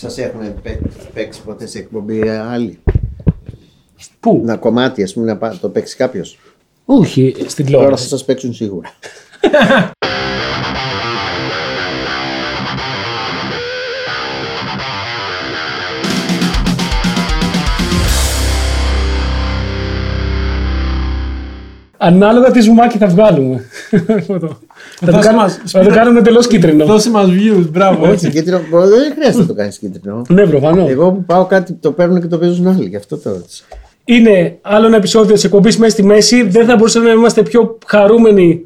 Σας έχουν παί- παίξει ποτέ σε εκπομπή ε, άλλοι; Πού; Να κομμάτι, ας πούμε, να πά- το παίξει κάποιος; Όχι, στην Τώρα τηλεόραση. θα σας παίξουν σίγουρα. Ανάλογα τι ζουμάκι θα βγάλουμε. θα, το, θα, το κάνουμε, μας- θα το κάνουμε τελώς κίτρινο. Δώσε μας views, μπράβο. Όχι, κίτρινο. μπο- Δεν χρειάζεται να το κάνεις κίτρινο. ναι, προφανώς. Εγώ που πάω κάτι το παίρνουν και το παίζουν άλλοι, γι' αυτό το ρώτησα. Είναι άλλο ένα επεισόδιο της εκπομπής Μέσα στη Μέση. Δεν θα μπορούσαμε να είμαστε πιο χαρούμενοι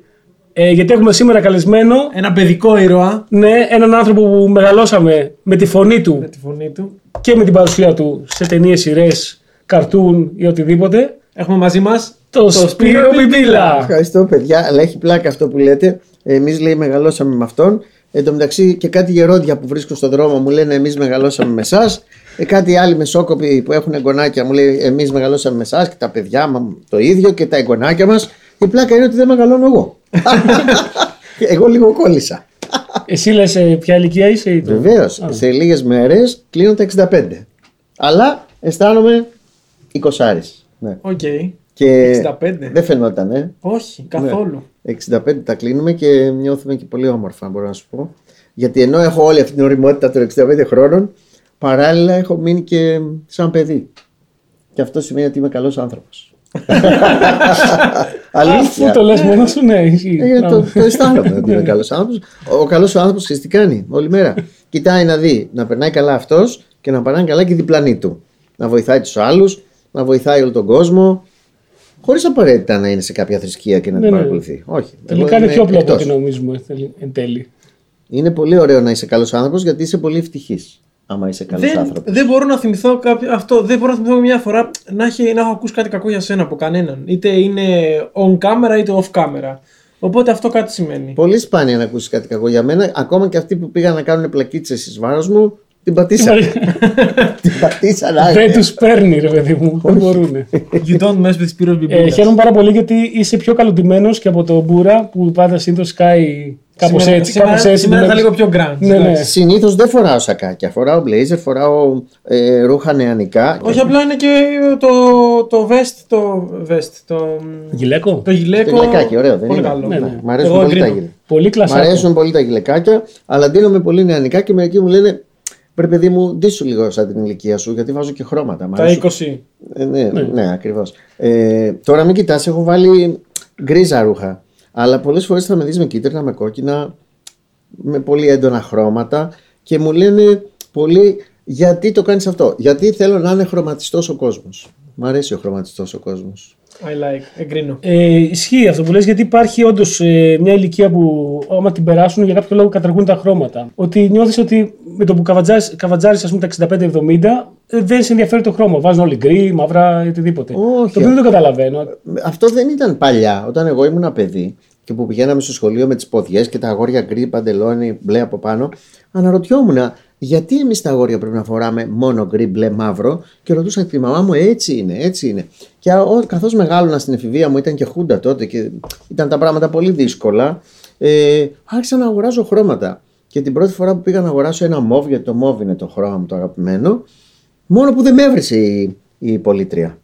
ε, γιατί έχουμε σήμερα καλεσμένο Ένα παιδικό ήρωα ναι, έναν άνθρωπο που μεγαλώσαμε με τη φωνή του με τη φωνή του. και με την παρουσία του σε ταινίες, σειρές, καρτούν ή οτιδήποτε. Έχουμε μαζί μας Το, Σπύρο Μπιμπίλα. Ευχαριστώ, παιδιά, αλλά έχει πλάκα αυτό που λέτε. Εμείς λέει μεγαλώσαμε με αυτόν. Εν τω μεταξύ και κάτι γερόντια που βρίσκω στον δρόμο μου λένε εμείς μεγαλώσαμε με εσάς. Ε, κάτι άλλοι μεσόκοποι που έχουν εγγονάκια μου λέει εμείς μεγαλώσαμε με εσάς και τα παιδιά μα το ίδιο και τα εγγονάκια μας. Η πλάκα είναι ότι δεν μεγαλώνω εγώ. εγώ λίγο κόλλησα. Εσύ λες ποια ηλικία είσαι ή το... Βεβαίως, σε λίγες μέρες κλείνω τα 65. Αλλά αισθάνομαι 20 ναι. Οκ. Και 65. δεν φαινόταν, ε. Όχι, καθόλου. 65 τα κλείνουμε και νιώθουμε και πολύ όμορφα, μπορώ να σου πω. Γιατί ενώ έχω όλη αυτή την ωριμότητα των 65 χρόνων, παράλληλα έχω μείνει και σαν παιδί. Και αυτό σημαίνει ότι είμαι καλός άνθρωπος. Αφού Αλήθεια. το λες μόνος σου, ναι, ισχύει. Ε, το, Μπράβο. το αισθάνομαι ότι είμαι καλός άνθρωπος. Ο καλός άνθρωπος ξέρεις τι κάνει όλη μέρα. Κοιτάει να δει να περνάει καλά αυτός και να περνάει καλά και οι διπλανοί του. Να βοηθάει τους άλλους, να βοηθάει όλο τον κόσμο. Χωρίς απαραίτητα να είναι σε κάποια θρησκεία και να Ναι, την ναι. παρακολουθεί. Όχι. Τελικά Εγώ είναι είμαι πιο απλό από εκτός. ό,τι νομίζουμε θέλει- εν τέλει. Είναι πολύ ωραίο να είσαι καλός άνθρωπος γιατί είσαι πολύ ευτυχής. Άμα είσαι καλός Δεν, άνθρωπος. δεν μπορώ να θυμηθώ κάποιο, αυτό. Δεν μπορώ να θυμηθώ μια φορά να, έχει, να έχω ακούσει κάτι κακό για σένα από κανέναν. Είτε είναι on camera είτε off camera. Οπότε αυτό κάτι σημαίνει. Πολύ σπάνια να ακούσεις κάτι κακό για μένα. Ακόμα και αυτοί που πήγαν να κάνουν πλακίτσες εις βάρος μου, την πατήσαν. την πατήσαν Δεν άγρια. τους παίρνει, ρε παιδί μου. Δεν μπορούν. You don't mess with Spiros Ε, Bibilas. χαίρομαι πάρα πολύ γιατί είσαι πιο καλοντημένος και από τον Μπούρα που πάντα συνήθως σκάει κάπως Σήμερα- έτσι. Σήμερα, κάπως έτσι σήμερα θα ναι. λίγο πιο grand. Ναι, ναι. εντάξει. Συνήθως δεν φοράω σακάκια. Φοράω μπλέιζερ, φοράω ε, ρούχα νεανικά. Όχι απλά είναι και το, το vest, το vest, το, Γυλαίκο; το γυλαίκο. Το γυλαικάκι, ωραίο, δεν πολύ είναι. καλό. Ναι, ναι. Μ' αρέσουν Εγώ πολύ τα εγκρίνω. γυλαίκια. Πολύ Μ' κλασσάκο. αρέσουν πολύ τα γυλαικάκια, αλλά ντύνομαι πολύ νεανικά και μερικοί μου λένε Πρέπει παιδί μου, ντύσου λίγο σαν την ηλικία σου, γιατί βάζω και χρώματα. Μ' Τα αρέσουν 20. Ε, ναι, ναι. ακριβώς. Ε, τώρα μην κοιτάς, έχω βάλει γκρίζα ρούχα. Αλλά πολλές φορές θα με δεις με κίτρινα, με κόκκινα, με πολύ έντονα χρώματα και μου λένε πολύ γιατί το κάνεις αυτό; Γιατί θέλω να είναι χρωματιστός ο κόσμος; Μ' αρέσει ο χρωματιστός ο κόσμος. I like. Εγκρίνω. Ε, ισχύει αυτό που λες γιατί υπάρχει όντως μια ηλικία που άμα την περάσουν για κάποιο λόγο καταργούν τα χρώματα. Ότι νιώθεις ότι με το που καβατζάρεις, καβατζάρεις ας πούμε τα 65-70 ε, δεν σε ενδιαφέρει το χρώμα. Βάζουν όλοι γκρι, μαύρα ή οτιδήποτε. Όχι. Το οποίο δεν το καταλαβαίνω. Αυτό δεν ήταν παλιά. Όταν εγώ ήμουν παιδί και που πηγαίναμε στο σχολείο με τις ποδιές και τα αγόρια γκρι παντελόνι μπλε από πάνω, αναρωτιόμουν γιατί εμείς τα αγόρια πρέπει να φοράμε μόνο γκρι μπλε μαύρο; Και ρωτούσα τη μαμά μου έτσι είναι, έτσι είναι. Και καθώς μεγάλωνα στην εφηβεία μου, ήταν και χούντα τότε και ήταν τα πράγματα πολύ δύσκολα, ε, άρχισα να αγοράζω χρώματα. Και την πρώτη φορά που πήγα να αγοράσω ένα μόβ, γιατί το μόβ είναι το χρώμα μου το αγαπημένο, μόνο που δεν με έβρισε η, η πολίτρια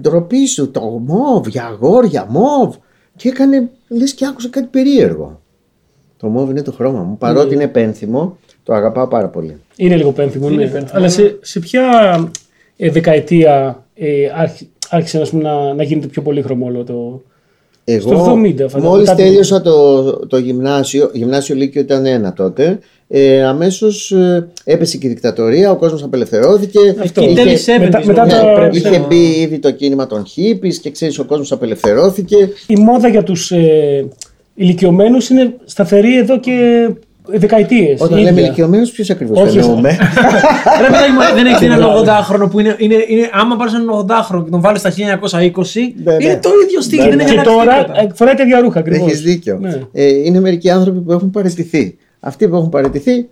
ντροπή σου, το μοβ, για αγόρια, μοβ. Και έκανε, λες και άκουσα κάτι περίεργο. Το μοβ είναι το χρώμα μου. Παρότι είναι πένθυμο, το αγαπάω πάρα πολύ. Είναι λίγο πένθυμο, Είναι ναι. πένθυμο, Αλλά σε, σε ποια ε, δεκαετία ε, άρχι- άρχισε ας πούμε, να, να γίνεται πιο πολύ χρωμόλο το. Εγώ, Στο 70 φαντάζομαι, μόλις κάτι- τέλειωσα το, το γυμνάσιο, γυμνάσιο Λύκειο ήταν ένα τότε, ε, αμέσως ε, έπεσε και η δικτατορία, ο κόσμος απελευθερώθηκε. Αυτό. Και είχε- τέλη 70s, μετά- μετά νομίζω, τα- πρέπει είχε να- μπει ήδη το κίνημα των χίπης και ξέρεις ο κόσμος απελευθερώθηκε. Η μόδα για τους ε, ηλικιωμένους είναι σταθερή εδώ και δεκαετίες. Όταν ίδια. λέμε ηλικιωμένους ποιος ακριβώς Όχι, εννοούμε; Ρε παιδάκι μου, δεν έχεις έναν 80χρονο που είναι, είναι, είναι άμα πάρεις έναν 80χρονο και τον βάλεις στα 1920, Ναι, ναι. είναι το ίδιο στυλ. Ναι, δεν ναι. έχει Και αλλάξει τώρα τίποτα. ε, φοράει τέτοια ρούχα ακριβώς. Έχεις δίκιο. Ναι. Ε, είναι μερικοί άνθρωποι που έχουν παραιτηθεί. Αυτοί που έχουν παραιτηθεί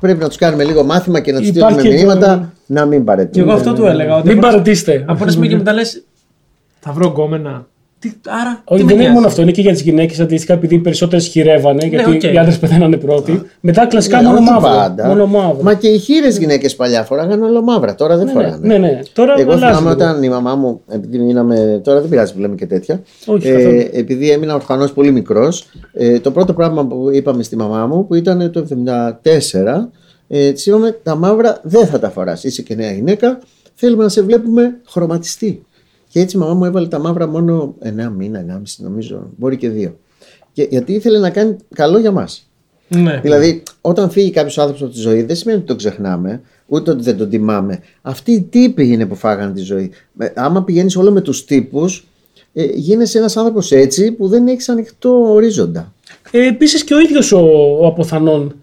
πρέπει να τους κάνουμε λίγο μάθημα και να τους Υπάρχει στείλουμε και το- μηνύματα να μην Και παραιτηθούν. εγώ αυτό του έλεγα. Ότι Μην από- παρατήσετε. Από ένα σημείο και μετά λες, θα βρω γκόμενα. Τι Τι, άρα. Όχι, τι δεν με είναι νοιάζει; μόνο αυτό, είναι και για τις γυναίκες αντίστοιχα, επειδή οι περισσότερες χηρεύανε, γιατί οκ. οι άντρες πεθαίνανε πρώτοι. Μετά κλασικά Ναι, μόνο όχι μαύρο. πάντα. Μόνο μαύρο. Μα και οι χήρες γυναίκες παλιά φοράγανε ολομαύρα, τώρα δεν ναι, φοράνε. ναι, ναι. Τώρα Εγώ αλλάζει θυμάμαι λίγο. όταν η μαμά μου, επειδή μείναμε. Τώρα δεν πειράζει που λέμε και τέτοια. Όχι, καθόλου. επειδή έμεινα ορφανός πολύ μικρός, ε, το πρώτο πράγμα που είπαμε στη μαμά μου, που ήταν το 1974, ε, της είπαμε τα μαύρα δεν θα τα φοράς. Είσαι και νέα γυναίκα, θέλουμε να σε βλέπουμε χρωματιστή. Και έτσι η μαμά μου έβαλε τα μαύρα μόνο 9 μήνα, 1,5 νομίζω, μπορεί και δύο. Και, γιατί ήθελε να κάνει καλό για μας. Ναι. Δηλαδή, όταν φύγει κάποιος άνθρωπος από τη ζωή, δεν σημαίνει ότι τον ξεχνάμε, ούτε ότι δεν τον τιμάμε. Αυτοί οι τύποι είναι που φάγανε τη ζωή. Με- Άμα πηγαίνεις όλο με τους τύπους, ε, γίνεσαι ένας άνθρωπος έτσι που δεν έχεις ανοιχτό ορίζοντα. Ε, Επίσης και ο ίδιος ο, ο αποθανόν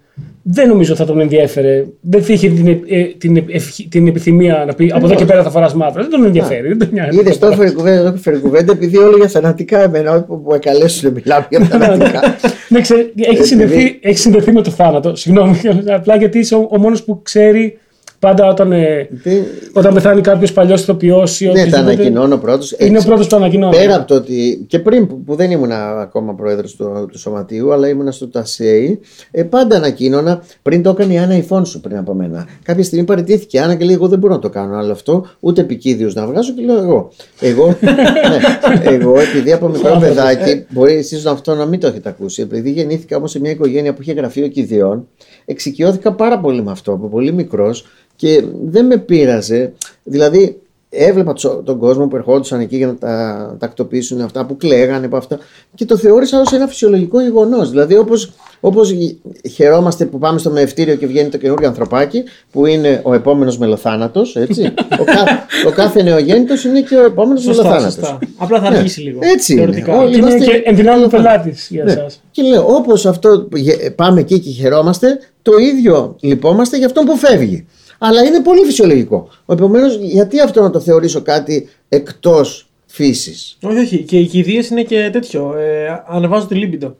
δεν νομίζω θα τον ενδιέφερε. Δεν θα είχε την, ε, την, ευχ- την επιθυμία να πει από εδώ και πέρα θα φοράς μαύρα. Δεν τον ενδιαφέρει. Δεν τον νοιάζει. Είδες το έφερε κουβέντα, το έφερε κουβέντα, επειδή όλο για θανατικά εμένα, όπου που με καλέσουν μιλάμε για θανατικά. Ναι, ξέρει, έχει, συνδεθεί, έχει συνδεθεί με το θάνατο. Συγγνώμη, απλά γιατί είσαι ο, ο μόνος που ξέρει πάντα όταν, ε, Δεν- όταν πεθάνει κάποιος παλιός ηθοποιός ή Ναι, τα οτιδήποτε, ανακοινώνω πρώτος. Είναι ο πρώτος που ανακοινώνει. Πέρα από το ότι. και πριν που, που δεν ήμουν ακόμα πρόεδρος του, του σωματείου, αλλά ήμουν στο ΤΑΣΕΙ, ε, πάντα ανακοίνωνα. Πριν το έκανε η Άννα Ιφόνσου πριν από μένα. Κάποια στιγμή παραιτήθηκε η Άννα και λέει: Εγώ δεν μπορώ να το κάνω άλλο αυτό, ούτε επικίδιου να βγάζω. Και λέω: Εγώ. Εγώ, ναι, εγώ επειδή από μικρό παιδάκι, μπορεί εσείς αυτό να μην το έχετε ακούσει, επειδή γεννήθηκα όμως σε μια οικογένεια που είχε γραφείο κηδιών, εξοικειώθηκα πάρα πολύ με αυτό από πολύ μικρός και δεν με πείραζε. Δηλαδή, έβλεπα τους- τον κόσμο που ερχόντουσαν εκεί για να τα τακτοποιήσουν αυτά που κλαίγανε από αυτά και το θεώρησα ως ένα φυσιολογικό γεγονός. Δηλαδή, όπως, όπως γι- χαιρόμαστε που πάμε στο μεευτήριο και βγαίνει το καινούργιο ανθρωπάκι που είναι ο επόμενος μελοθάνατος, έτσι. ο, κά, ο κάθε νεογέννητος είναι και ο επόμενος Σωστά, μελοθάνατος. σωστά. Απλά θα αργήσει λίγο. Ναι. Έτσι είναι. θεωρητικά. Όλοι Και είναι είμαστε- και ενδυνάμει πελάτης για Ναι. εσάς. Και λέω, όπως αυτό που γε- πάμε εκεί και χαιρόμαστε, το ίδιο λυπόμαστε για αυτόν που φεύγει. Αλλά είναι πολύ φυσιολογικό. Επομένως, γιατί αυτό να το θεωρήσω κάτι εκτός φύσης; Όχι, όχι. Και οι κηδείες είναι και τέτοιο. Ε, ανεβάζω τη λίμπιντο.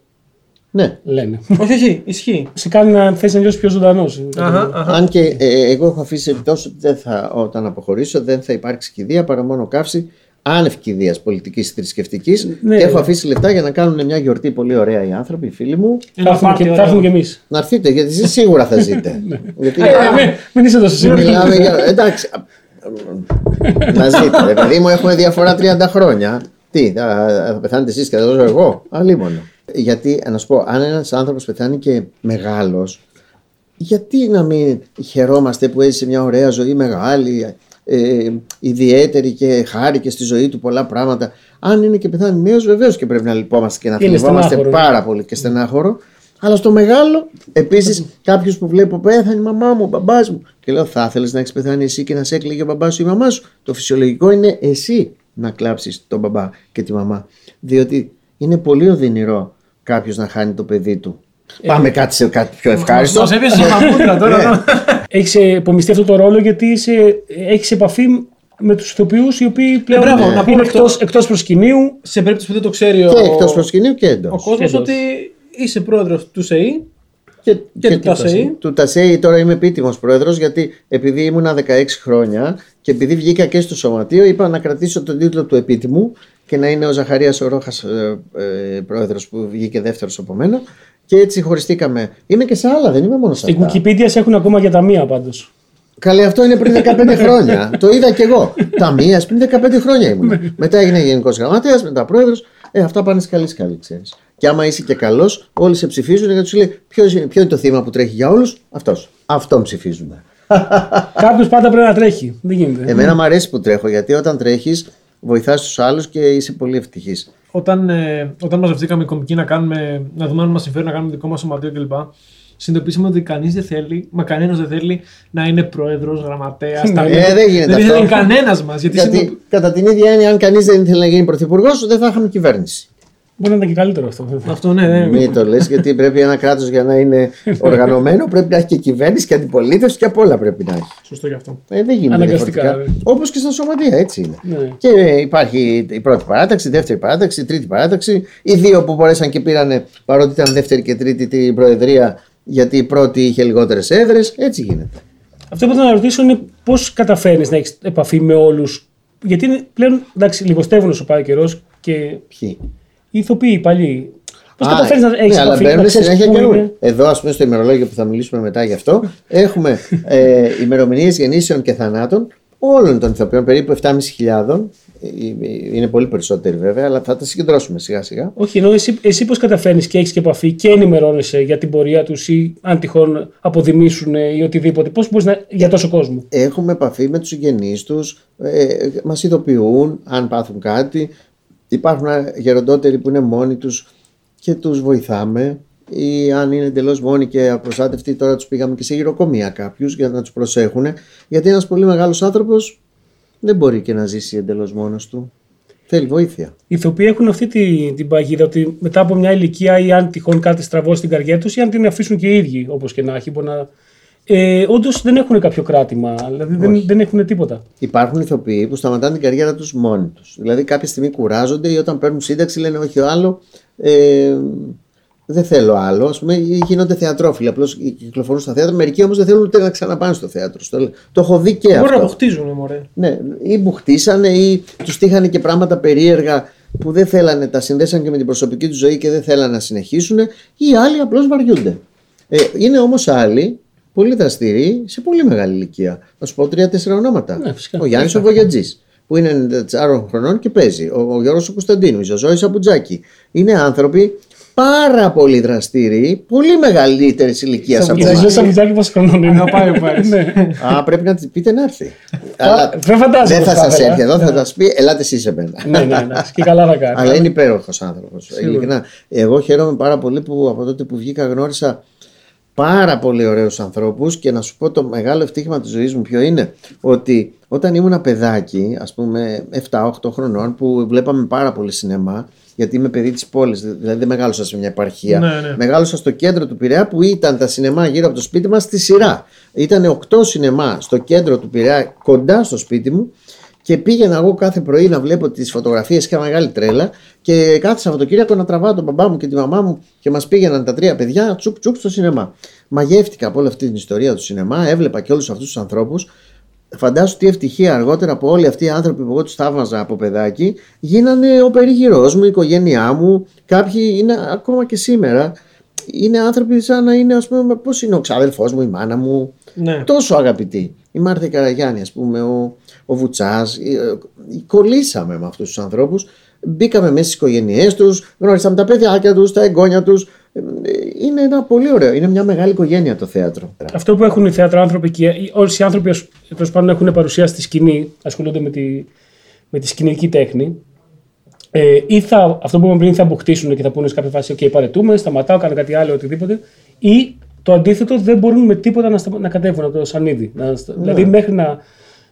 Ναι. Λένε. όχι, όχι. Ισχύει. Σε κάνει να θες να νιώσεις πιο ζωντανός. Αχα, αχα. Αν και ε, εγώ έχω αφήσει επιπτώσεις ότι δεν θα, όταν αποχωρήσω δεν θα υπάρξει κηδεία παρά μόνο καύση άνευ κηδείας πολιτικής θρησκευτικής. Ναι. και έχω αφήσει λεφτά για να κάνουν μια γιορτή πολύ ωραία οι άνθρωποι, οι φίλοι μου. Θα έρθουμε και, θα έρθουμε κι εμείς. Να έρθετε, γιατί εσείς σίγουρα θα ζείτε. γιατί, Μην είσαι τόσο σίγουρο. Μιλάμε για. Εντάξει. Να ζείτε. Ρε παιδί μου, έχουμε διαφορά 30 χρόνια. Τι, θα, θα πεθάνετε εσείς και θα ζω εγώ. Αλλήμον. Γιατί, να σου πω, αν ένας άνθρωπος πεθάνει και μεγάλος, γιατί να μην χαιρόμαστε που έζησε μια ωραία ζωή μεγάλη, ε, ιδιαίτερη και χάρηκε στη ζωή του πολλά πράγματα. Αν είναι και πεθάνει νέος, βεβαίως και πρέπει να λυπόμαστε και να Είναι θλιβόμαστε στενάχωρο. πάρα πολύ και στενάχωρο. Αλλά στο μεγάλο, επίσης, κάποιος που βλέπω πέθανε η μαμά μου, ο μπαμπάς μου. Και λέω, θα ήθελε να έχεις πεθάνει εσύ και να σε έκλαιγε ο μπαμπάς σου ή η μαμά σου; Το φυσιολογικό είναι εσύ να κλάψεις τον μπαμπά και τη μαμά. Διότι είναι πολύ οδυνηρό κάποιος να χάνει το παιδί του. Πάμε κάτι σε κάτι πιο ευχάριστο. Μας έπιασε η μαμούτρα τώρα. Έχεις υπομειστεί αυτό το ρόλο γιατί έχεις επαφή με τους ηθοποιούς οι οποίοι πλέον μπράβο, να είναι πούμε εκτό εκτός προσκυνείου. Σε περίπτωση που δεν το ξέρει ο, Και εκτός προσκυνείου και εντός. ο κόσμος Εντός. ότι είσαι πρόεδρος του ΣΕΗ. Και, Και του ΤΑΣΕΗ. Του ΤΑΣΕΗ τώρα είμαι επίτιμος πρόεδρος γιατί επειδή ήμουνα 16 χρόνια και επειδή βγήκα και στο σωματείο, είπα να κρατήσω τον τίτλο του επίτιμου και να είναι ο Ζαχαρίας ο Ρόχα ε, πρόεδρος που βγήκε δεύτερος από μένα. Και έτσι χωριστήκαμε. Είμαι και σε άλλα, δεν είμαι μόνο σε Στην αυτά. Wikipedia σε έχουν ακόμα για τα μία πάντως. Καλέ, αυτό είναι πριν 15 χρόνια. το είδα κι εγώ. Ταμεία πριν 15 χρόνια ήμουν. μετά έγινε γενικός γραμματέας, μετά πρόεδρος. Ε, αυτά πάνε σκαλί σκαλί, ξέρεις. Και άμα είσαι και καλός, όλοι σε ψηφίζουν γιατί του λέει ποιος είναι, ποιο είναι το θύμα που τρέχει για όλους; Αυτός. Αυτόν ψηφίζουμε. Κάποιος πάντα πρέπει να τρέχει. Δεν γίνεται. Εμένα μου αρέσει που τρέχω γιατί όταν τρέχεις βοηθάς τους άλλους και είσαι πολύ ευτυχής. Όταν, ε, όταν μαζευτήκαμε οι κομικοί να, κάνουμε, να δούμε αν μας συμφέρει να κάνουμε δικό μας σωματείο κλπ. Συνειδητοποίησαμε ότι κανείς δεν θέλει, μα κανένας δεν θέλει να είναι πρόεδρος, γραμματέας. Ε, δεν γίνεται δεν αυτό. ήθελε κανένας μας. Γιατί, Γιατί συνειδητο- κατά την ίδια έννοια, αν κανείς δεν ήθελε να γίνει πρωθυπουργός, δεν θα είχαμε κυβέρνηση. Μπορεί να ήταν και καλύτερο αυτό. Αυτό ναι, ναι. Μην το λες, γιατί πρέπει ένα κράτος για να είναι οργανωμένο πρέπει να έχει και κυβέρνηση και αντιπολίτευση και απ' όλα πρέπει να έχει. Σωστό και αυτό. Ε, δεν γίνεται Αναγκαστικά, διαφορετικά. ναι. Όπως και στα σωματεία, έτσι είναι. Ναι. Και υπάρχει η πρώτη παράταξη, η δεύτερη παράταξη, η τρίτη παράταξη. Οι δύο που μπορέσαν και πήραν, παρότι ήταν δεύτερη και τρίτη την προεδρία, γιατί η πρώτη είχε λιγότερες έδρες. Έτσι γίνεται. Αυτό που θέλω να ρωτήσω είναι πώς καταφέρνεις να έχεις επαφή με όλους. Γιατί είναι πλέον εντάξει, λιγοστεύουν όσο πάει ο καιρός. Και Ποιοι; Οι ηθοποιοί παλιοί. Πώς Α, καταφέρει να έχεις ναι, αλλά επαφή, να μπαίνουν ξέρει συνέχεια πού καινούργια. είναι. Εδώ, ας πούμε, στο ημερολόγιο που θα μιλήσουμε μετά γι' αυτό, έχουμε ε, ημερομηνίες γεννήσεων και θανάτων όλων των ηθοποιών, περίπου 7.500. Ε, Είναι πολύ περισσότεροι βέβαια, αλλά θα τα συγκεντρώσουμε σιγά σιγά. Όχι, ενώ εσύ, εσύ πώς καταφέρνεις και έχεις και επαφή και ενημερώνεσαι για την πορεία τους ή αν τυχόν αποδημήσουν ή οτιδήποτε. Πώς μπορείς να. για τόσο κόσμο; Έχουμε επαφή με τους συγγενείς τους, ε, μας ειδοποιούν αν πάθουν κάτι. Υπάρχουν γεροντότεροι που είναι μόνοι τους και τους βοηθάμε ή αν είναι εντελώς μόνοι και απροστάτευτοι τώρα τους πήγαμε και σε γυροκομεία κάποιους για να τους προσέχουν γιατί ένας πολύ μεγάλος άνθρωπος δεν μπορεί και να ζήσει εντελώς μόνος του. Θέλει βοήθεια. Οι ηθοποιοί έχουν αυτή τη, την παγίδα ότι μετά από μια ηλικία ή αν τυχόν κάτι στραβώσει στην καριέρα τους ή αν την αφήσουν και οι ίδιοι όπως και να έχει. Μπορεί να... Ε, Όντως δεν έχουν κάποιο κράτημα, δηλαδή δεν, δεν έχουν τίποτα. Υπάρχουν ηθοποιοί που σταματάνε την καριέρα τους μόνοι τους. Δηλαδή κάποια στιγμή κουράζονται ή όταν παίρνουν σύνταξη λένε όχι άλλο, ε, δεν θέλω άλλο. Ας πούμε ή γίνονται θεατρόφιλοι, απλώς κυκλοφορούν στα θέατρα. Μερικοί όμως δεν θέλουν ούτε να ξαναπάνε στο θέατρο. Στο, το έχω δει και Μπορεί να αυτό. αποκτήσουν, μωρέ. Ναι, ή που χτίσανε ή τους τύχανε και πράγματα περίεργα που δεν θέλανε, τα συνδέσαν και με την προσωπική τους ζωή και δεν θέλανε να συνεχίσουν ή άλλοι απλώς βαριούνται. Ε, είναι όμως άλλοι πολύ δραστηροί σε πολύ μεγάλη ηλικία. Να σου πω τρία-τέσσερα ονόματα. Ναι, φυσικά. ο Γιάννης ο Βογιατζής που είναι 94 χρονών και παίζει. Ο, ο Γιώργος ο Κωνσταντίνου, η Ζωζόη Σαπουτζάκη. Είναι άνθρωποι πάρα πολύ δραστήριοι, πολύ μεγαλύτερης ηλικίας από Σα εμάς. λέω Σαμιτζάκη πόσο χρονών είναι. Να πάει ο Πάρης. Ναι. Α, πρέπει να τη πείτε να έρθει. Αλλά δεν φαντάζομαι Δεν θα πως θα σας ήθελα. έρθει εδώ, θα σας πει: Ελάτε εσείς σε μένα. ναι, ναι, ναι. Και καλά θα κάνει. Αλλά είναι υπέροχος άνθρωπος. Ειλικρινά. Εγώ χαίρομαι πάρα πολύ που από τότε που βγήκα γνώρισα πάρα πολύ ωραίους ανθρώπους και να σου πω το μεγάλο ευτύχημα της ζωής μου ποιο είναι. Ότι όταν ήμουν παιδάκι ας πούμε 7-8 χρονών που βλέπαμε πάρα πολύ σινεμά γιατί είμαι παιδί της πόλης δηλαδή δεν μεγάλωσα σε μια επαρχία. Ναι, ναι. μεγάλωσα στο κέντρο του Πειραιά που ήταν τα σινεμά γύρω από το σπίτι μας στη σειρά. Ήταν 8 σινεμά στο κέντρο του Πειραιά κοντά στο σπίτι μου και πήγαινα εγώ κάθε πρωί να βλέπω τις φωτογραφίες. Είχα μεγάλη τρέλα. Και κάθε Σαββατοκύριακο να τραβάω τον μπαμπά μου και τη μαμά μου και μας πήγαιναν τα τρία παιδιά τσουπ τσουπ στο σινεμά. Μαγεύτηκα από όλη αυτή την ιστορία του σινεμά. Έβλεπα και όλους αυτούς τους ανθρώπους. Φαντάσου τι ευτυχία αργότερα από όλοι αυτοί οι άνθρωποι που εγώ τους θαύμαζα από παιδάκι γίνανε ο περίγυρό μου, η οικογένειά μου. Κάποιοι είναι ακόμα και σήμερα. Είναι άνθρωποι σαν να είναι, ας πούμε, πώς είναι ο ξάδελφό μου, η μάνα μου, Ναι. τόσο αγαπητοί. Η Μάρθα Καραγιάννη, ας πούμε, ο, ο Βουτσάς. Κολλήσαμε με αυτούς τους ανθρώπους. Μπήκαμε μέσα στις οικογένειές τους, γνώρισαμε τα παιδιάκια τους, τα εγγόνια τους. Είναι ένα πολύ ωραίο. Είναι μια μεγάλη οικογένεια το θέατρο. Αυτό που έχουν οι θεατράνθρωποι και όλοι οι άνθρωποι τέλος πάντων έχουν παρουσία στη σκηνή, ασχολούνται με τη, με τη σκηνική τέχνη. Ε, ή θα, αυτό που είπαμε πριν θα αποκτήσουν και θα πούνε σε κάποια φάση: OK, παρετούμε, σταματάω, κάνω κάτι άλλο, οτιδήποτε. Ή το αντίθετο, δεν μπορούν με τίποτα να, σταμα- να κατέβουν από το σανίδι. Να, στα- Δηλαδή, μέχρι να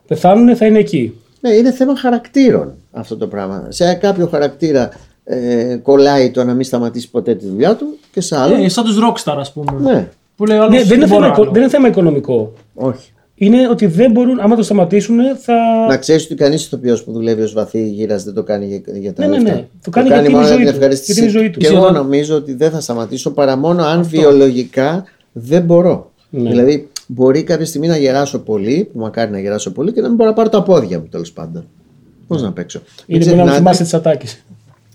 πεθάνουν θα είναι εκεί. Ναι, είναι θέμα χαρακτήρων αυτό το πράγμα. Σε κάποιο χαρακτήρα ε, κολλάει το να μην σταματήσει ποτέ τη δουλειά του και σε άλλο. Ε, σαν τους rockstar, ας πούμε. ναι, Που λέει ο άλλος, Ναι, δεν, είναι μπορώ θέμα, άλλο. δεν είναι θέμα οικονομικό. όχι. Είναι ότι δεν μπορούν, άμα το σταματήσουν, θα. Να ξέρεις ότι κανείς ηθοποιός που δουλεύει ως βαθύ γύρας δεν το κάνει για, για τα Ναι, ναι, λεφτά. ναι. Το κάνει γιατί είναι μόνο η ζωή για του. την ευχαρίστηση. Γιατί είναι η ζωή του. Και εγώ νομίζω ότι δεν θα σταματήσω παρά μόνο αν βιολογικά δεν μπορώ. Ναι. Δηλαδή, μπορεί κάποια στιγμή να γεράσω πολύ, που μακάρι να γεράσω πολύ, και να μην μπορώ να πάρω τα πόδια μου τέλος πάντων. Πώς να παίξω. Μην Είναι μπορεί να ξεχνάτε- θυμάσαι τις ατάκες.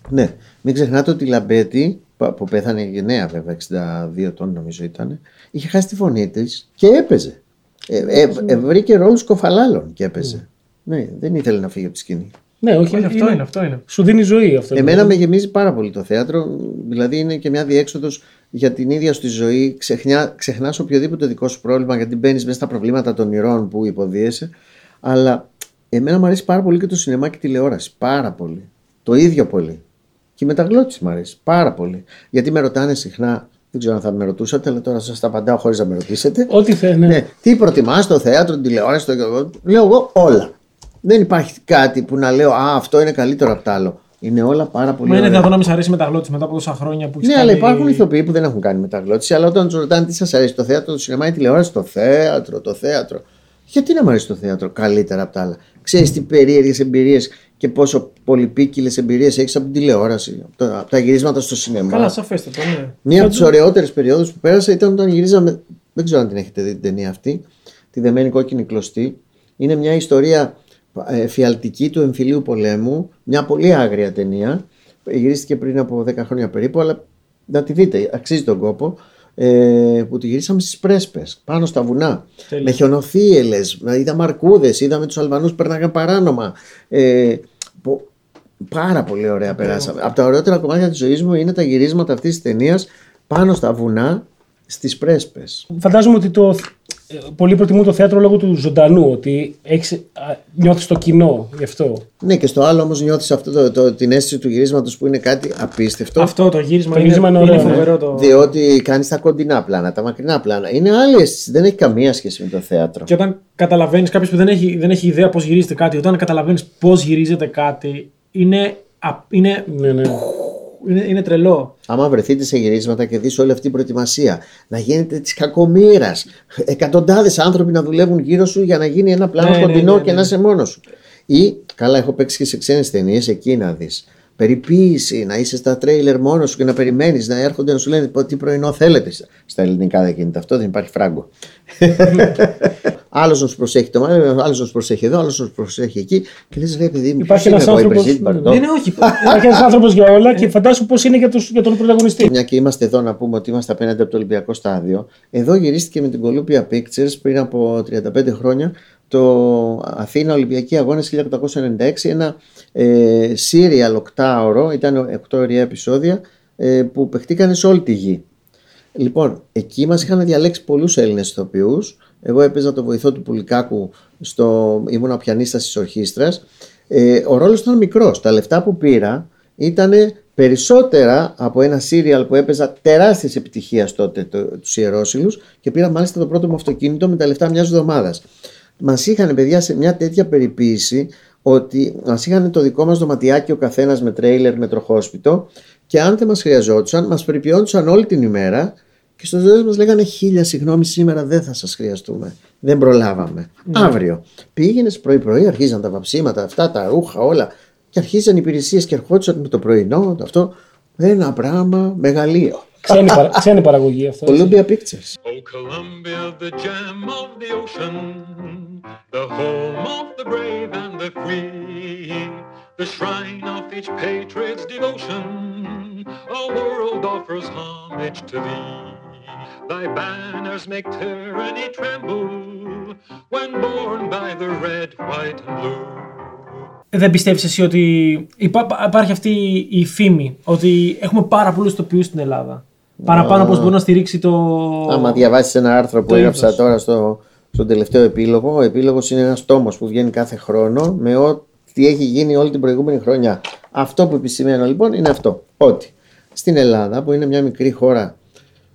ναι, μην ξεχνάτε ότι η Λαμπέτη, που που πέθανε γενναία βέβαια, 62 ετών νομίζω ήταν, είχε χάσει τη φωνή της και έπαιζε. Ε, ε, ε, βρήκε ρόλους κοφαλάλων και έπαιζε. Ναι, δεν ήθελε να φύγει από τη σκηνή. Ναι, όχι, Όχι, αυτό είναι, αυτό είναι. Σου δίνει ζωή αυτό. Εμένα με γεμίζει πάρα πολύ το θέατρο. Δηλαδή είναι και μια διέξοδος για την ίδια σου τη ζωή. Ξεχνά ξεχνάς οποιοδήποτε δικό σου πρόβλημα γιατί μπαίνεις μέσα στα προβλήματα των ηρών που υποδίεσαι. Αλλά εμένα μου αρέσει πάρα πολύ και το σινεμά και η τηλεόραση. Πάρα πολύ. Το ίδιο πολύ. Και η μεταγλώτηση μου αρέσει πάρα πολύ. Γιατί με ρωτάνε συχνά, δεν ξέρω αν θα με ρωτούσατε, αλλά τώρα σας τα απαντάω χωρίς να με ρωτήσετε. Ό,τι θε, ναι. Ναι. Τι προτιμάς, το θέατρο, την τηλεόραση, το... Λέω εγώ όλα. Δεν υπάρχει κάτι που να λέω Α, αυτό είναι καλύτερο από το άλλο. Είναι όλα πάρα πολύ Μα είναι ωραία. δυνατόν να μην σ' αρέσει η μεταγλώτηση μετά από τόσα χρόνια που έχεις Ναι, αλλά υπάρχουν ηθοποιοί που δεν έχουν κάνει μεταγλώτηση. Αλλά όταν του ρωτάνε τις σας αρέσει, το θέατρο, το σινεμά ή η τηλεόραση, το θέατρο, το θέατρο. Γιατί να μου αρέσει το θέατρο καλύτερα από τα άλλα; Ξέρεις τι περίεργες εμπειρίες και πόσο πολυπίκυλες εμπειρίες έχεις από την τηλεόραση, από τα, από τα γυρίσματα στο σινεμά; Καλά, σαφέστατα, ναι. Μία από τις ωραιότερες περιόδους που πέρασα ήταν όταν γυρίζαμε. Δεν ξέρω αν την έχετε δει την ταινία αυτή. Τη δεμένη κόκκινη κλωστή. Είναι μια ιστορία ε, φιαλτική του εμφυλίου πολέμου, μια πολύ άγρια ταινία. Γυρίστηκε πριν από 10 χρόνια περίπου, αλλά να τη δείτε, αξίζει τον κόπο. Ε, που τη γυρίσαμε στις Πρέσπες, πάνω στα βουνά. Τέλεια. Με χιονοθύελες, είδαμε αρκούδες, είδαμε τους Αλβανούς που περνάγαν παράνομα. Ε, που- πάρα πολύ ωραία περάσαμε. Από τα ωραιότερα κομμάτια της ζωής μου είναι τα γυρίσματα αυτής της ταινίας πάνω στα βουνά στις Πρέσπες. Φαντάζομαι ότι το, ε, πολλοί προτιμούν το θέατρο λόγω του ζωντανού, ότι έχεις, α, νιώθεις το κοινό γι' αυτό. Ναι, και στο άλλο όμως νιώθεις αυτό το, το, την αίσθηση του γυρίσματος που είναι κάτι απίστευτο. Αυτό το γύρισμα, Το γύρισμα είναι είναι, ωραίο, είναι ναι. φοβερό. Το... Διότι κάνεις τα κοντινά πλάνα, τα μακρινά πλάνα. Είναι άλλη αίσθηση. Δεν έχει καμία σχέση με το θέατρο. Και όταν καταλαβαίνεις, κάποιος που δεν έχει, δεν έχει ιδέα πώς γυρίζεται κάτι, όταν καταλαβαίνεις πώς γυρίζεται κάτι, είναι, α- είναι, Ναι, ναι. Είναι, είναι τρελό. Άμα βρεθείτε σε γυρίσματα και δεις όλη αυτή η προετοιμασία, να γίνεται της κακομοίρας. Εκατοντάδες άνθρωποι να δουλεύουν γύρω σου για να γίνει ένα πλάνο Ναι, ναι, κοντινό ναι, ναι. και να είσαι μόνος σου. Ή, καλά, έχω παίξει και σε ξένες ταινίες, εκεί να δεις. Περιποίηση, να είσαι στα τρέιλερ μόνος σου και να περιμένεις να έρχονται να σου λένε «Πω, τι πρωινό θέλετε. Στα ελληνικά δεν γίνεται αυτό, δεν υπάρχει φράγκο. άλλος να σου προσέχει το μάτι, άλλος να σου προσέχει εδώ, άλλος να σου προσέχει εκεί. Και λες, ρε παιδί μου, Υπάρχει ποιος ένας είναι εγώ, η άνθρωπος- Brigitte Bardot? Ναι, ναι, όχι. Υπάρχει ένας άνθρωπος για όλα και φαντάσου πώς είναι για, τους, για τον πρωταγωνιστή. Μια και είμαστε εδώ να πούμε ότι είμαστε απέναντι από το Ολυμπιακό Στάδιο. Εδώ γυρίστηκε με την Columbia Pictures πριν από 35 χρόνια το Αθήνα Ολυμπιακή Αγώνες 1896 ένα ε, serial οκτάωρο, ήταν 8 ωραία επεισόδια ε, που παιχτήκανε σε όλη τη γη. Λοιπόν, εκεί μας είχαν διαλέξει πολλούς Έλληνες ηθοποιούς. Εγώ έπαιζα το βοηθό του Πουλικάκου, στο, ήμουν ο πιανίστας της ορχήστρας. Ε, ο ρόλος ήταν μικρός. Τα λεφτά που πήρα ήταν περισσότερα από ένα σύριαλ που έπαιζα τεράστιες επιτυχίας τότε, το, τους Ιερόσιλους και πήρα μάλιστα το πρώτο μου αυτοκίνητο με τα λεφτά μιας εβδομάδας. Μας είχαν παιδιά σε μια τέτοια περιποίηση ότι μας είχαν το δικό μας δωματιάκι ο καθένας με τρέιλερ, με τροχόσπιτο και αν δεν μας χρειαζόντουσαν μας περιποιόντουσαν όλη την ημέρα και στο τέλος μας λέγανε χίλια συγγνώμη σήμερα δεν θα σας χρειαστούμε. Δεν προλάβαμε. Αύριο. Πήγαινες πρωί πρωί, αρχίζαν τα βαψίματα, αυτά τα ρούχα όλα και αρχίζαν οι υπηρεσίες και ερχόντουσαν με το πρωινό, το αυτό. Ένα πράγμα μεγαλείο. Ξένη, παρα- ξένη παραγωγή αυτό. έτσι. Columbia Pictures. Oh, Columbia, the gem of the ocean, the home of the brave and the free, the shrine of each patriot's devotion, a world offers homage to thee. Thy banners make tyranny tremble when borne by the red, white, and blue. Δεν πιστεύεις εσύ ότι υπά- υπάρχει αυτή η φήμη ότι έχουμε πάρα πολλούς τοπιούς στην Ελλάδα. Παραπάνω από όσο μπορεί να στηρίξει το. Άμα διαβάσεις ένα άρθρο που Το έγραψα είδος. τώρα στο, στον τελευταίο επίλογο, ο επίλογος είναι ένας τόμος που βγαίνει κάθε χρόνο με ό,τι έχει γίνει όλη την προηγούμενη χρονιά. Αυτό που επισημαίνω λοιπόν είναι αυτό. Ότι στην Ελλάδα, που είναι μια μικρή χώρα,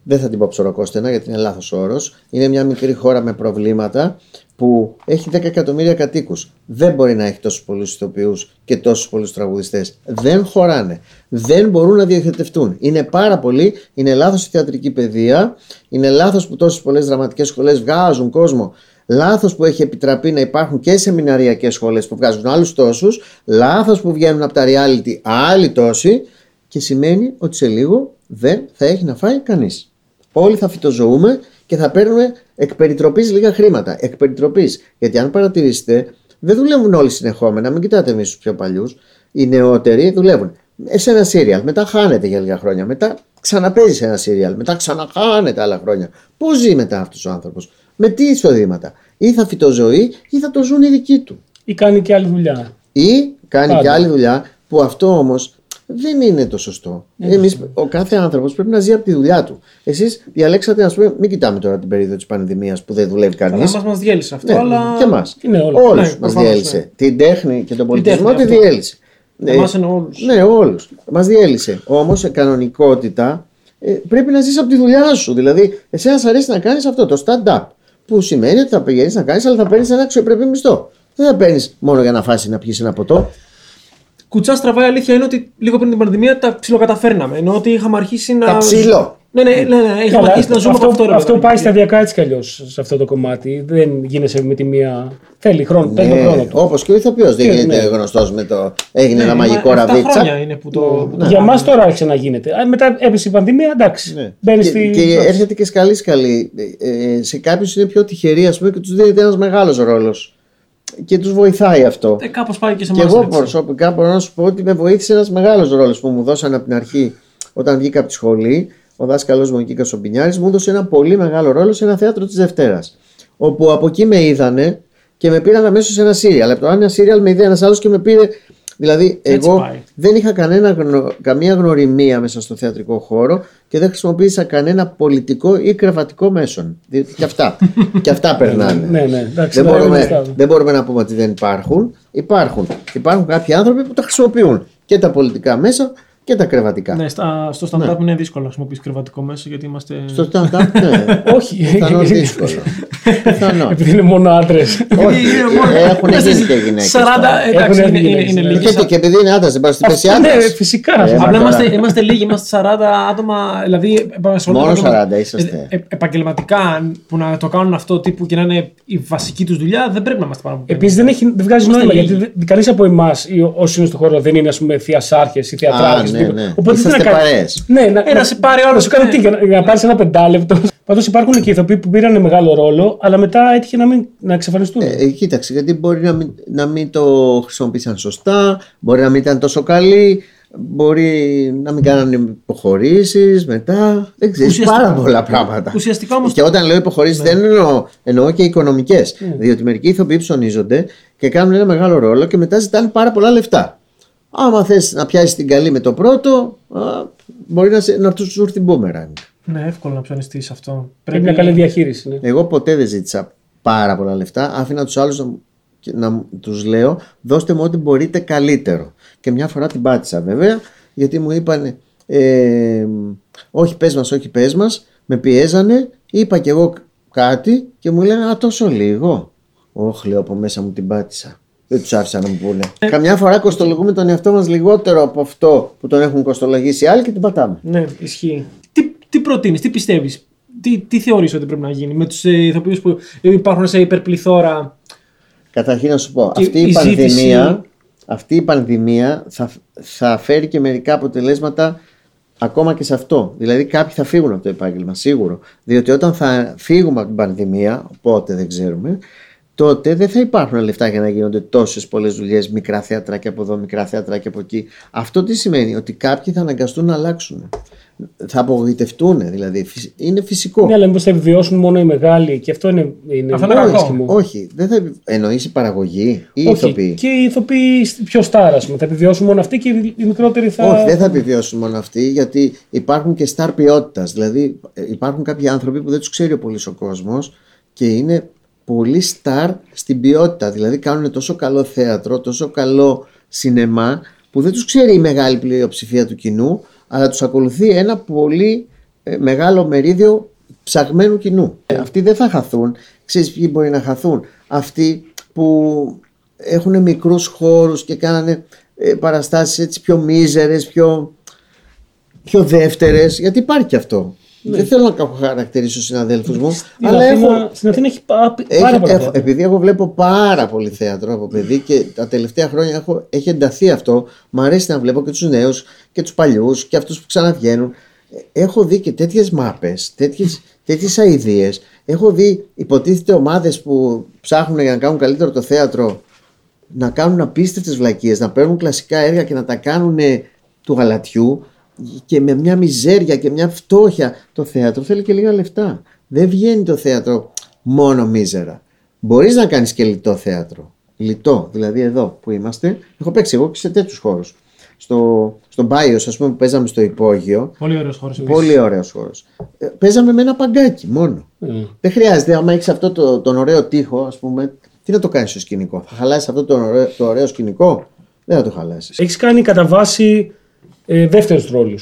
δεν θα την πω ψωροκόστενα γιατί είναι λάθος όρος, είναι μια μικρή χώρα με προβλήματα που έχει 10 εκατομμύρια κατοίκους. Δεν μπορεί να έχει τόσους πολλούς ηθοποιούς και τόσους πολλούς τραγουδιστές. Δεν χωράνε. Δεν μπορούν να διοχετευτούν. Είναι πάρα πολλοί. Είναι λάθος η θεατρική παιδεία. Είναι λάθος που τόσες πολλές δραματικές σχολές βγάζουν κόσμο. Λάθος που έχει επιτραπεί να υπάρχουν και σεμιναριακές σχολές που βγάζουν άλλους τόσους. Λάθος που βγαίνουν από τα reality άλλοι τόσοι. Και σημαίνει ότι σε λίγο δεν θα έχει να φάει κανείς. Όλοι θα φυτοζωούμε και θα παίρνουμε εκ περιτροπής λίγα χρήματα. Εκ περιτροπής. Γιατί αν παρατηρήσετε, δεν δουλεύουν όλοι συνεχόμενα. Μην κοιτάτε εμείς τους πιο παλιούς. Οι νεότεροι δουλεύουν σε ένα σύριαλ. Μετά χάνεται για λίγα χρόνια. Μετά ξαναπέζει σε ένα σύριαλ. Μετά ξαναχάνεται άλλα χρόνια. Πώς ζει μετά αυτός ο άνθρωπος; Με τι εισοδήματα; Ή θα φυτοζωεί ή θα το ζουν οι δικοί του. Ή κάνει και άλλη δουλειά. Ή κάνει Πάντα. και άλλη δουλειά που αυτό όμως δεν είναι το σωστό. Εμείς, ο κάθε άνθρωπος πρέπει να ζει από τη δουλειά του. Εσείς διαλέξατε, ας πούμε, μην κοιτάμε τώρα την περίοδο της πανδημίας που δεν δουλεύει κανείς. Καλά, μα μας διέλυσε αυτό, Ναι, αλλά. και εμάς. Είναι όλα. Όλους Ναι, μας προφανώς, διέλυσε. ναι. Την τέχνη και τον πολιτισμό τέχνη, τη αυτό. διέλυσε. Ε, Εμάς εννοώ όλους. Ναι, όλους. Μας διέλυσε. Όμως, σε κανονικότητα ε, πρέπει να ζεις από τη δουλειά σου. Δηλαδή, εσένα σ' αρέσει να κάνεις αυτό το stand-up. Που σημαίνει ότι θα πηγαίνεις να κάνεις, αλλά θα παίρνεις ένα αξιοπρεπή μισθό. Δεν θα παίρνεις μόνο για να φάσει να πιεις ένα ποτό. Κουτσά στραβά η αλήθεια είναι ότι λίγο πριν την πανδημία τα ψιλοκαταφέρναμε. Ενώ ότι είχαμε αρχίσει να. Τα ψηλό. Ναι, ναι, ναι, ναι, είχαμε Καλά, αρχίσει να ζούμε αυτό, από αυτό. ρε αυτό παιδάκι. πάει σταδιακά έτσι κι αλλιώς σε αυτό το κομμάτι. Δεν γίνεσαι με τη μία. Θέλει χρόνο, θέλει τον Ναι, χρόνο του. Όπως και ο ηθοποιός δεν Και, γίνεται ναι. γνωστός με το. Έγινε Ναι, ένα μα μαγικό εφτά ραβίτσα. χρόνια είναι που το. που το Για κάνουμε. εμά τώρα άρχισε να γίνεται. Α, Μετά έπεσε η πανδημία, εντάξει. Ναι. Μπαίνει Και, στη. και έρχεται και σκαλί σκαλί. Ε, ε, σε κάποιους είναι πιο τυχεροί, ας πούμε, και τους δίνεται ένας μεγάλος ρόλος. Και τους βοηθάει αυτό. Ε, Κάπως πάει και σε Και εμάς εγώ έτσι. προσωπικά μπορώ να σου πω ότι με βοήθησε ένας μεγάλος ρόλος που μου δώσαν από την αρχή όταν βγήκα από τη σχολή. Ο δάσκαλο μου εκεί ο Μπινιάρη μου έδωσε ένα πολύ μεγάλο ρόλο σε ένα θέατρο της Δευτέρας. Όπου από εκεί με είδανε και με πήραν αμέσως σε ένα σύριαλ. Από το ένα σύριαλ με είδε ένας άλλος και με πήρε. Δηλαδή, Έτσι εγώ πάει. δεν είχα κανένα, γνω- καμία γνωριμία μέσα στο θεατρικό χώρο και δεν χρησιμοποίησα κανένα πολιτικό ή κρεβατικό μέσον. Διότι και αυτά, και αυτά περνάνε. Ναι, ναι, εντάξει, δεν, ναι, μπορούμε, είναι δεν μπορούμε να πούμε ότι δεν υπάρχουν. Υπάρχουν. Υπάρχουν κάποιοι άνθρωποι που τα χρησιμοποιούν και τα πολιτικά μέσα και τα κρεβατικά. Ναι, στα, στο stand-up είναι δύσκολο να χρησιμοποιήσει κρεβατικό μέσο γιατί είμαστε. Ναι. Στο stand-up, ναι. Όχι. Πιθανόν δύσκολο. Πιθανόν. Επειδή είναι μόνο άντρες. Όχι, Είναι μόνο- έχουν γίνει και γυναίκες 40, τώρα. εντάξει, Έχουν είναι, είναι, γυναίκες, είναι ναι. λίγοι. Και, και επειδή είναι άντρα, δεν πάει στην πέσει Ναι, άντρας. φυσικά. Ε, αυτό. μα Απλά τώρα. είμαστε, είμαστε λίγοι, είμαστε 40 άτομα. Δηλαδή, επαγγελματικά- Μόνο 40 είσαστε. Ε, ε, επαγγελματικά που να το κάνουν αυτό τύπου και να είναι η βασική τους δουλειά, δεν πρέπει να είμαστε πάνω από Επίσης δεν, έχει- δεν βγάζει Είμαστε νόημα λίγοι. γιατί κανείς από εμάς όσοι είναι στο χώρο δεν είναι ας πούμε θεασάρχες ή θεατράρχες. Α, ναι, ναι. Οπότε τι Είσαστε να κάνεις; παρέες. Ναι, να, Ε, να σε πάρει όλος, Να σου κάνει ναι. τι, για να, για να πάρεις ένα πεντάλεπτο. Πάντως υπάρχουν και ηθοποιοί που πήραν μεγάλο ρόλο, αλλά μετά έτυχε να, μην, να εξαφανιστούν. Ε, κοίταξε, γιατί μπορεί να μην, να μην το χρησιμοποίησαν σωστά, μπορεί να μην ήταν τόσο καλή, μπορεί να μην κάνανε υποχωρήσεις μετά. Δεν ξέρεις Ουσιαστικά- πάρα πολλά πράγματα. Ουσιαστικά όμως- Και όταν λέω υποχωρήσεις, δεν εννοώ, εννοώ και οικονομικές. Ναι. Διότι μερικοί ήθοποιοί ψωνίζονται και κάνουν ένα μεγάλο ρόλο και μετά ζητάνε πάρα πολλά λεφτά. Άμα θες να πιάσεις την καλή με το πρώτο, α, μπορεί να, σε, να του σου έρθει μπούμερανγκ. Ναι, εύκολο να ψωνιστείς αυτό. Πρέπει μια καλή διαχείριση. Ναι. Εγώ ποτέ δεν ζήτησα πάρα πολλά λεφτά. Άφηνα τους άλλους να, μου- και να μου- τους λέω δώστε μου ό,τι μπορείτε καλύτερο. Και μια φορά την πάτησα βέβαια γιατί μου είπαν ε, όχι πες μας, όχι πες μας. Με πιέζανε, είπα κι εγώ κάτι και μου λένε α τόσο λίγο. Όχι λέω από μέσα μου την πάτησα. Δεν τους άφησα να μου πούνε. Καμιά φορά κοστολογούμε τον εαυτό μας λιγότερο από αυτό που τον έχουν κοστολογήσει οι άλλοι και την πατάμε. Ναι, ισχύει. Τι, τι προτείνεις, τι πιστεύεις, τι, τι θεωρείς ότι πρέπει να γίνει με τους ε, ηθοποιούς που υπάρχουν σε υπερπληθώρα; Καταρχήν να σου πω, Και αυτή η η, πανδημία, ζήτηση- αυτή η πανδημία θα, θα φέρει και μερικά αποτελέσματα ακόμα και σε αυτό. Δηλαδή κάποιοι θα φύγουν από το επάγγελμα, σίγουρο. Διότι όταν θα φύγουμε από την πανδημία, πότε δεν ξέρουμε, τότε δεν θα υπάρχουν λεφτά για να γίνονται τόσες πολλές δουλειές, μικρά θεατράκια από εδώ, μικρά θεατράκια από εκεί. Αυτό τι σημαίνει, ότι κάποιοι θα αναγκαστούν να αλλάξουν. Θα απογοητευτούν, δηλαδή. Φυσ- Είναι φυσικό. Ναι, αλλά μήπως θα επιβιώσουν μόνο οι μεγάλοι και αυτό είναι, είναι Αυτό είναι πολύ κακό. άσχημο. Όχι, δεν θα εννοείς η παραγωγή ή η Όχι, ηθοποιοί. και οι ηθοποιοί πιο στάρα, ας πούμε. Θα επιβιώσουν μόνο αυτοί και οι οι μικρότεροι θα. Όχι, δεν θα επιβιώσουν μόνο αυτοί, γιατί υπάρχουν και στάρ ποιότητας. Δηλαδή, ε, υπάρχουν κάποιοι άνθρωποι που δεν τους ξέρει ο πολύς ο κόσμος και είναι πολύ στάρ στην ποιότητα. Δηλαδή, κάνουν τόσο καλό θέατρο, τόσο καλό σινεμά, που δεν τους ξέρει η μεγάλη πλειοψηφία του κοινού, αλλά τους ακολουθεί ένα πολύ ε, μεγάλο μερίδιο ψαγμένου κοινού. Ε, Αυτοί δεν θα χαθούν. Ξέρεις ποιοι μπορεί να χαθούν; Αυτοί που έχουν μικρούς χώρους και κάνανε ε, παραστάσεις έτσι πιο μίζερες, πιο, πιο δεύτερες, γιατί υπάρχει και αυτό. Δεν θέλω να χαρακτηρίσω συναδέλφους μου, Στην, αλλά Αθήνα, έχω, στην Αθήνα έχει πά- έχει- πάρα πολλά. έχω- θέατρα. επειδή εγώ βλέπω πάρα πολύ θέατρο από παιδί και τα τελευταία χρόνια έχω, έχει ενταθεί αυτό. Μ' αρέσει να βλέπω και τους νέους και τους παλιούς και αυτούς που ξαναβγαίνουν. Ε, Έχω δει και τέτοιες μάπες, τέτοιες, τέτοιες αηδίες. Έχω δει υποτίθεται ομάδες που ψάχνουν για να κάνουν καλύτερο το θέατρο να κάνουν απίστευτες βλακίες, να παίρνουν κλασικά έργα και να τα κάνουν του γαλατιού και με μια μιζέρια και μια φτώχεια. Το θέατρο θέλει και λίγα λεφτά. Δεν βγαίνει το θέατρο μόνο μίζερα. Μπορείς να κάνεις και λιτό θέατρο. Λιτό, δηλαδή εδώ που είμαστε. Έχω παίξει εγώ και σε τέτοιους χώρους. Στο, στον Πάιος, ας πούμε, που παίζαμε στο υπόγειο. Πολύ ωραίος χώρος. Πολύ ωραίος χώρος. Ε, παίζαμε με ένα παγκάκι μόνο. Ε. Δεν χρειάζεται, άμα έχεις αυτό το, τον ωραίο τοίχο, ας πούμε, τι να το κάνεις στο σκηνικό. Θα χαλάσεις αυτό το ωραίο, το ωραίο σκηνικό; Δεν θα το χαλάσεις. Έχεις κάνει κατά βάση ε, δεύτερου ρόλου.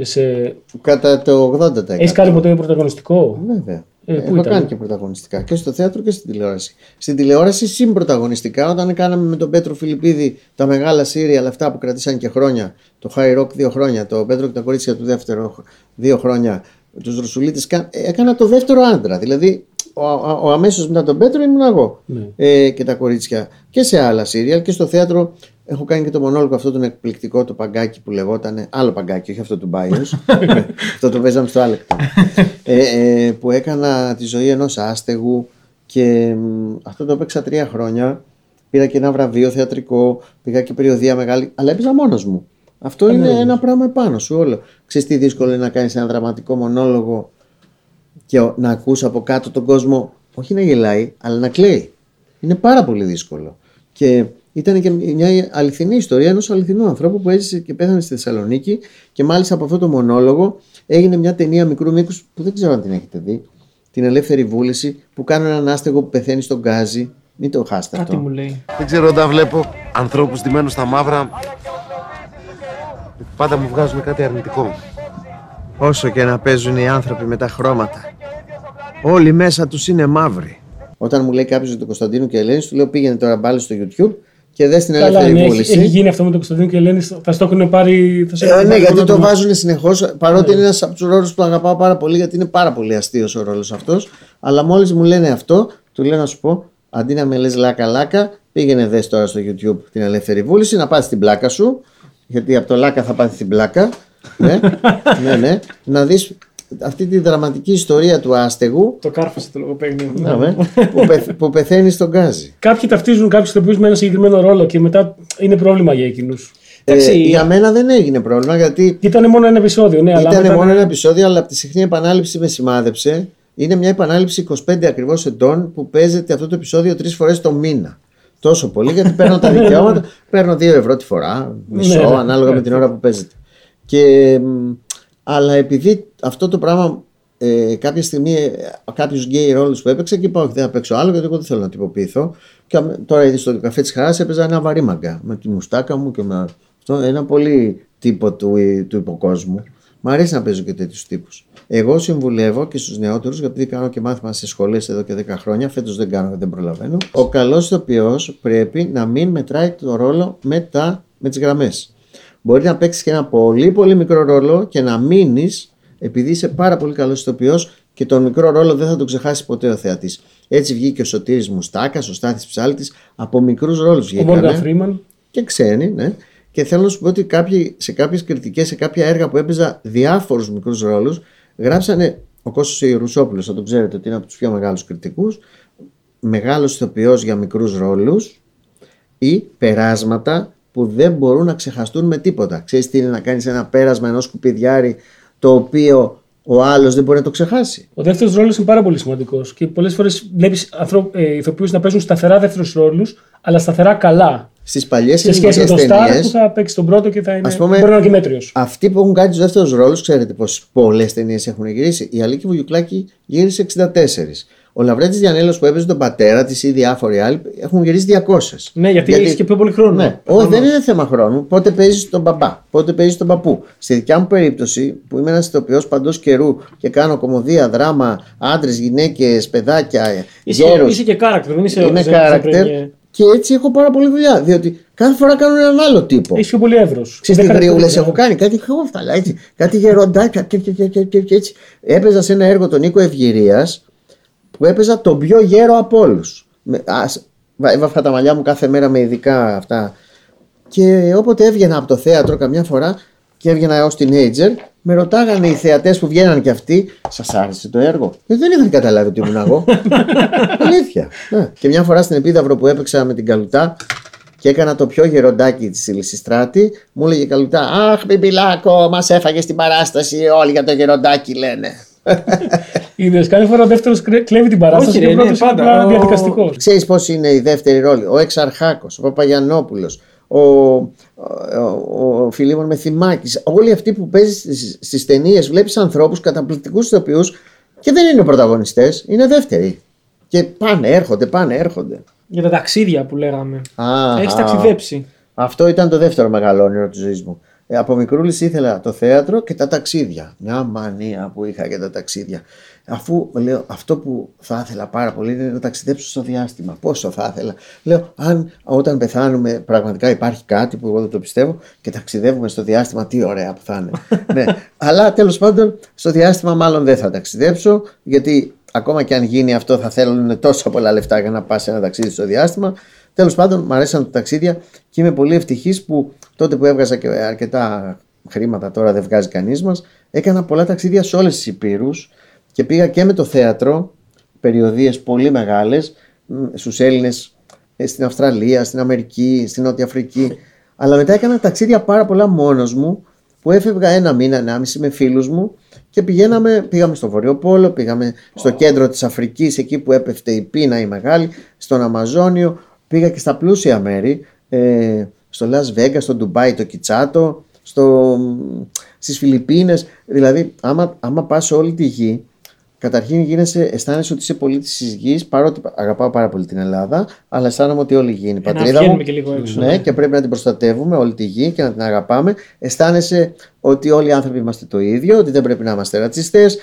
Σε... Κατά το 80%. Έχεις κάνει ποτέ πρωταγωνιστικό; Βέβαια. Ε, πού Έχω ήταν; κάνει και πρωταγωνιστικά και στο θέατρο και στην τηλεόραση. Στην τηλεόραση συμπρωταγωνιστικά, όταν κάναμε με τον Πέτρο Φιλιππίδη τα μεγάλα σύριαλ αυτά που κρατήσαν και χρόνια. Το High Rock δύο χρόνια, το Πέτρο και τα κορίτσια του δεύτερο δύο χρόνια, τους Ρωσουλίτε. Έκανα το δεύτερο άντρα. Δηλαδή, ο, ο, ο αμέσως μετά τον Πέτρο ήμουν εγώ Ναι. ε, και τα κορίτσια. Και σε άλλα σύριαλ και στο θέατρο έχω κάνει και το μονόλογο αυτό τον εκπληκτικό το παγκάκι που λεγόταν. Άλλο παγκάκι, όχι αυτό του Μπάιος. αυτό το παίζαμε στο Άλεκτο. ε, ε, που έκανα τη ζωή ενός άστεγου και μ, αυτό το έπαιξα τρία χρόνια πήρα και ένα βραβείο θεατρικό, πήγα και περιοδία μεγάλη, αλλά έπαιζα μόνος μου. Αυτό είναι ένα πράγμα επάνω σου όλο. Ξέρεις τι δύσκολο είναι να κάνεις ένα δραματικό μονόλογο και ο- να ακούς από κάτω τον κόσμο, όχι να γελάει, αλλά να κλαίει. Είναι πάρα πολύ δύσκολο. Και ήταν και μια αληθινή ιστορία ενός αληθινού ανθρώπου που έζησε και πέθανε στη Θεσσαλονίκη και μάλιστα από αυτό το μονόλογο έγινε μια ταινία μικρού μήκους που δεν ξέρω αν την έχετε δει. Την Ελεύθερη Βούληση που κάνουν έναν άστεγο που πεθαίνει στον γκάζι. Μην το χάσετε Κάτι αυτό. μου λέει. Δεν ξέρω όταν βλέπω ανθρώπους ντυμένους στα μαύρα Πάντα μου βγάζουν κάτι αρνητικό Όσο και να παίζουν οι άνθρωποι με τα χρώματα. Όλοι μέσα τους είναι μαύροι. Όταν μου λέει κάποιος για τον Κωνσταντίνο και Ελένης, του λέω πήγαινε τώρα πάλι στο YouTube και δε την Καλά, Ελεύθερη ναι, έχει, Βούληση. έχει γίνει αυτό με τον Κωνσταντίνο και η Ελένη. Θα στο έχουν πάρει. Θα σε Ε, έχουν ναι, πάρει γιατί το άτομα. βάζουν συνεχώς. Παρότι είναι ένας από τους ρόλους που αγαπάω πάρα πολύ, γιατί είναι πάρα πολύ αστείος ο ρόλος αυτός. Αλλά μόλις μου λένε αυτό, του λέω να σου πω, αντί να με λες λάκα-λάκα, πήγαινε δες τώρα στο YouTube την Ελεύθερη Βούληση να πάθεις την πλάκα σου. Γιατί από το λάκα θα πάθεις την πλάκα. ναι, ναι, ναι. Να δεις αυτή τη δραματική ιστορία του άστεγου Το κάρφωσε το λογοπαίγνιο. ναι, ναι, που, πεθ, που πεθαίνει στον γκάζι. Κάποιοι ταυτίζουν κάποιους ηθοποιούς με ένα συγκεκριμένο ρόλο και μετά είναι πρόβλημα για εκείνους. Ε, Εντάξει, για μένα δεν έγινε πρόβλημα γιατί Ήταν μόνο ένα επεισόδιο, ναι, αλλά. Ήταν μετά- μόνο ένα επεισόδιο, αλλά από τη συχνή επανάληψη με σημάδεψε. Είναι μια επανάληψη 25 ακριβώς ετών που παίζεται αυτό το επεισόδιο τρεις φορές το μήνα. Τόσο πολύ, γιατί παίρνω τα δικαιώματα. παίρνω 2 ευρώ τη φορά, μισό, Ναι, ναι. ανάλογα με την ώρα που παίζεται. Και, μ, αλλά επειδή αυτό το πράγμα ε, κάποια στιγμή κάποιους γκέι ρόλου που έπαιξα και είπα: Όχι, δεν θα παίξω άλλο γιατί εγώ δεν θέλω να τυποποιηθώ. Και αμέ- τώρα ήδη στο Καφέ της Χαράς έπαιζα ένα βαρύ μάγκα με τη μουστάκα μου και με αυτό. Ένα πολύ τύπο του, του υποκόσμου. Μ' αρέσει να παίζω και τέτοιους τύπους. Εγώ συμβουλεύω και στους νεότερους, γιατί κάνω και μάθημα σε σχολές εδώ και 10 χρόνια. Φέτος δεν κάνω, δεν προλαβαίνω. Ο καλός ηθοποιός πρέπει να μην μετράει το ρόλο με, τα- με τις γραμμές. Μπορεί να παίξεις και ένα πολύ πολύ μικρό ρόλο και να μείνεις επειδή είσαι πάρα πολύ καλός ηθοποιός και τον μικρό ρόλο δεν θα τον ξεχάσεις ποτέ ο θεατής. Έτσι βγήκε ο Σωτήρης Μουστάκας, ο Στάθης Ψάλτης, από μικρούς ρόλους Ο Μόργαν βγήκανε Φρήμαν. και ξένοι, ναι. Και θέλω να σου πω ότι κάποιοι, σε κάποιες κριτικές, σε κάποια έργα που έπαιζα διάφορους μικρούς ρόλους, γράψανε ο Κώστας Ιερουσόπουλος, θα τον ξέρετε ότι είναι από τους πιο μεγάλους κριτικούς, μεγάλος ηθοποιός για μικρούς ρόλους ή περάσματα που δεν μπορούν να ξεχαστούν με τίποτα. Ξέρεις τι είναι να κάνεις ένα πέρασμα ενός σκουπιδιάρι το οποίο ο άλλος δεν μπορεί να το ξεχάσει; Ο δεύτερος ρόλος είναι πάρα πολύ σημαντικός και πολλές φορές βλέπεις ε, ηθοποιούς να παίζουν σταθερά δεύτερους ρόλους, αλλά σταθερά καλά. Στις παλιές Σε σχέση με ελληνικές τον Σταρ ταινίες, που θα παίξει τον πρώτο και θα είναι. Ας πούμε- μπορεί να είναι και μέτριος. Αυτοί που έχουν κάνει τους δεύτερους ρόλους, ξέρετε πόσε πολλές ταινίες έχουν γυρίσει. Η Αλίκη Βουγιουκλάκη γύρισε 64. Ο Λαβρέτη Διανέλος που έπαιζε τον πατέρα της ή διάφοροι άλλοι έχουν γυρίσει 200. Ναι, γιατί, έχει και πιο πολύ χρόνο. Ναι, όχι, δεν είναι θέμα χρόνου. Πότε παίζεις τον μπαμπά, πότε παίζεις τον παππού. Στη δικιά μου περίπτωση, που είμαι ένας ηθοποιός παντός καιρού και κάνω κομμωδία, δράμα, άντρες, γυναίκες, παιδάκια, Είσαι, γέρους. είσαι και character, δεν είσαι Είμαι δεν- character δεν- δεν- και έτσι έχω πάρα πολύ δουλειά. Διότι κάθε φορά κάνω έναν άλλο τύπο. Έχεις πιο πολύ εύρος. Ξέρεις τι γρήγορες έχω κάνει, κάτι χόφταλα έτσι, κάτι γεροντάκια και, και, και, και, και, και έτσι. Έπαιζα σε ένα έργο τον Νίκο Ευγυρίας που έπαιζα τον πιο γέρο από όλους. Έβαφα τα μαλλιά μου κάθε μέρα με ειδικά αυτά. Και όποτε έβγαινα από το θέατρο καμιά φορά και έβγαινα ως teenager, με ρωτάγανε οι θεατές που βγαίναν και αυτοί, Σας άρεσε το έργο; Και δεν είχαν καταλάβει ότι ήμουν εγώ. Αλήθεια. Ναι. Και μια φορά στην Επίδαυρο που έπαιξα με την Καλουτά και έκανα το πιο γεροντάκι της Λυσιστράτη, μου έλεγε η Καλουτά, Αχ, Μπιμπιλάκο, μας έφαγες στην παράσταση. Όλοι για το γεροντάκι λένε. Είδε, κάθε φορά ο δεύτερο κλέβει την παράσταση Όχι, και ρε, ο ναι, πρώτο είναι πάντα. απλά Ο- διαδικαστικός. Ξέρεις πώς είναι η δεύτερη ρόλη; Ο Εξαρχάκο, ο Παπαγιανόπουλος, ο, ο, ο, ο Φιλίμων Μεθυμάκη. Όλοι αυτοί που παίζεις στις ταινίες, βλέπεις ανθρώπους καταπληκτικούς ηθοποιούς και δεν είναι πρωταγωνιστές, είναι δεύτεροι. Και πάνε, έρχονται, πάνε, έρχονται. Για τα ταξίδια που λέγαμε. Α, Έχεις α. ταξιδέψει. Αυτό ήταν το δεύτερο μεγάλο όνειρο της ζωής μου. Ε, από μικρούλης ήθελα το θέατρο και τα ταξίδια. Μια μανία που είχα για τα ταξίδια. Αφού λέω αυτό που θα ήθελα πάρα πολύ είναι να ταξιδέψω στο διάστημα. Πόσο θα ήθελα. Λέω, αν όταν πεθάνουμε πραγματικά υπάρχει κάτι που εγώ δεν το πιστεύω και ταξιδεύουμε στο διάστημα, τι ωραία που θα είναι. ναι. Αλλά τέλος πάντων στο διάστημα μάλλον δεν θα ταξιδέψω γιατί ακόμα και αν γίνει αυτό θα θέλουν τόσα πολλά λεφτά για να πας ένα ταξίδι στο διάστημα. Τέλος πάντων, μου αρέσαν τα ταξίδια και είμαι πολύ ευτυχής που τότε που έβγαζα και αρκετά χρήματα, τώρα δεν βγάζει κανείς μας, έκανα πολλά ταξίδια σε όλες τις υπήρους και πήγα και με το θέατρο, περιοδίες πολύ μεγάλες, στους Έλληνες ε, στην Αυστραλία, στην Αμερική, στην Νότια Αφρική. Αλλά μετά έκανα ταξίδια πάρα πολλά μόνος μου που έφευγα ένα μήνα, ενάμιση με φίλους μου και πηγαίναμε, πήγαμε στο Βορειοπόλο, πήγαμε στο κέντρο της Αφρικής, εκεί που έπεφτε η πείνα η μεγάλη, στον Αμαζόνιο, πήγα και στα πλούσια μέρη, ε, στο Las Vegas, στο Ντουμπάι, το Κιτσάτο, στο, στις Φιλιππίνες, δηλαδή άμα, άμα πας σε όλη τη γη Καταρχήν γίνεσαι, αισθάνεσαι ότι είσαι πολίτης της γης, παρότι αγαπάω πάρα πολύ την Ελλάδα, αλλά αισθάνομαι ότι όλη η γη είναι η Ε, να πατρίδα μου. βγαίνουμε και λίγο έξω, Ναι, ναι. και πρέπει να την προστατεύουμε όλη τη γη και να την αγαπάμε. Αισθάνεσαι ότι όλοι οι άνθρωποι είμαστε το ίδιο, ότι δεν πρέπει να είμαστε ρατσιστές.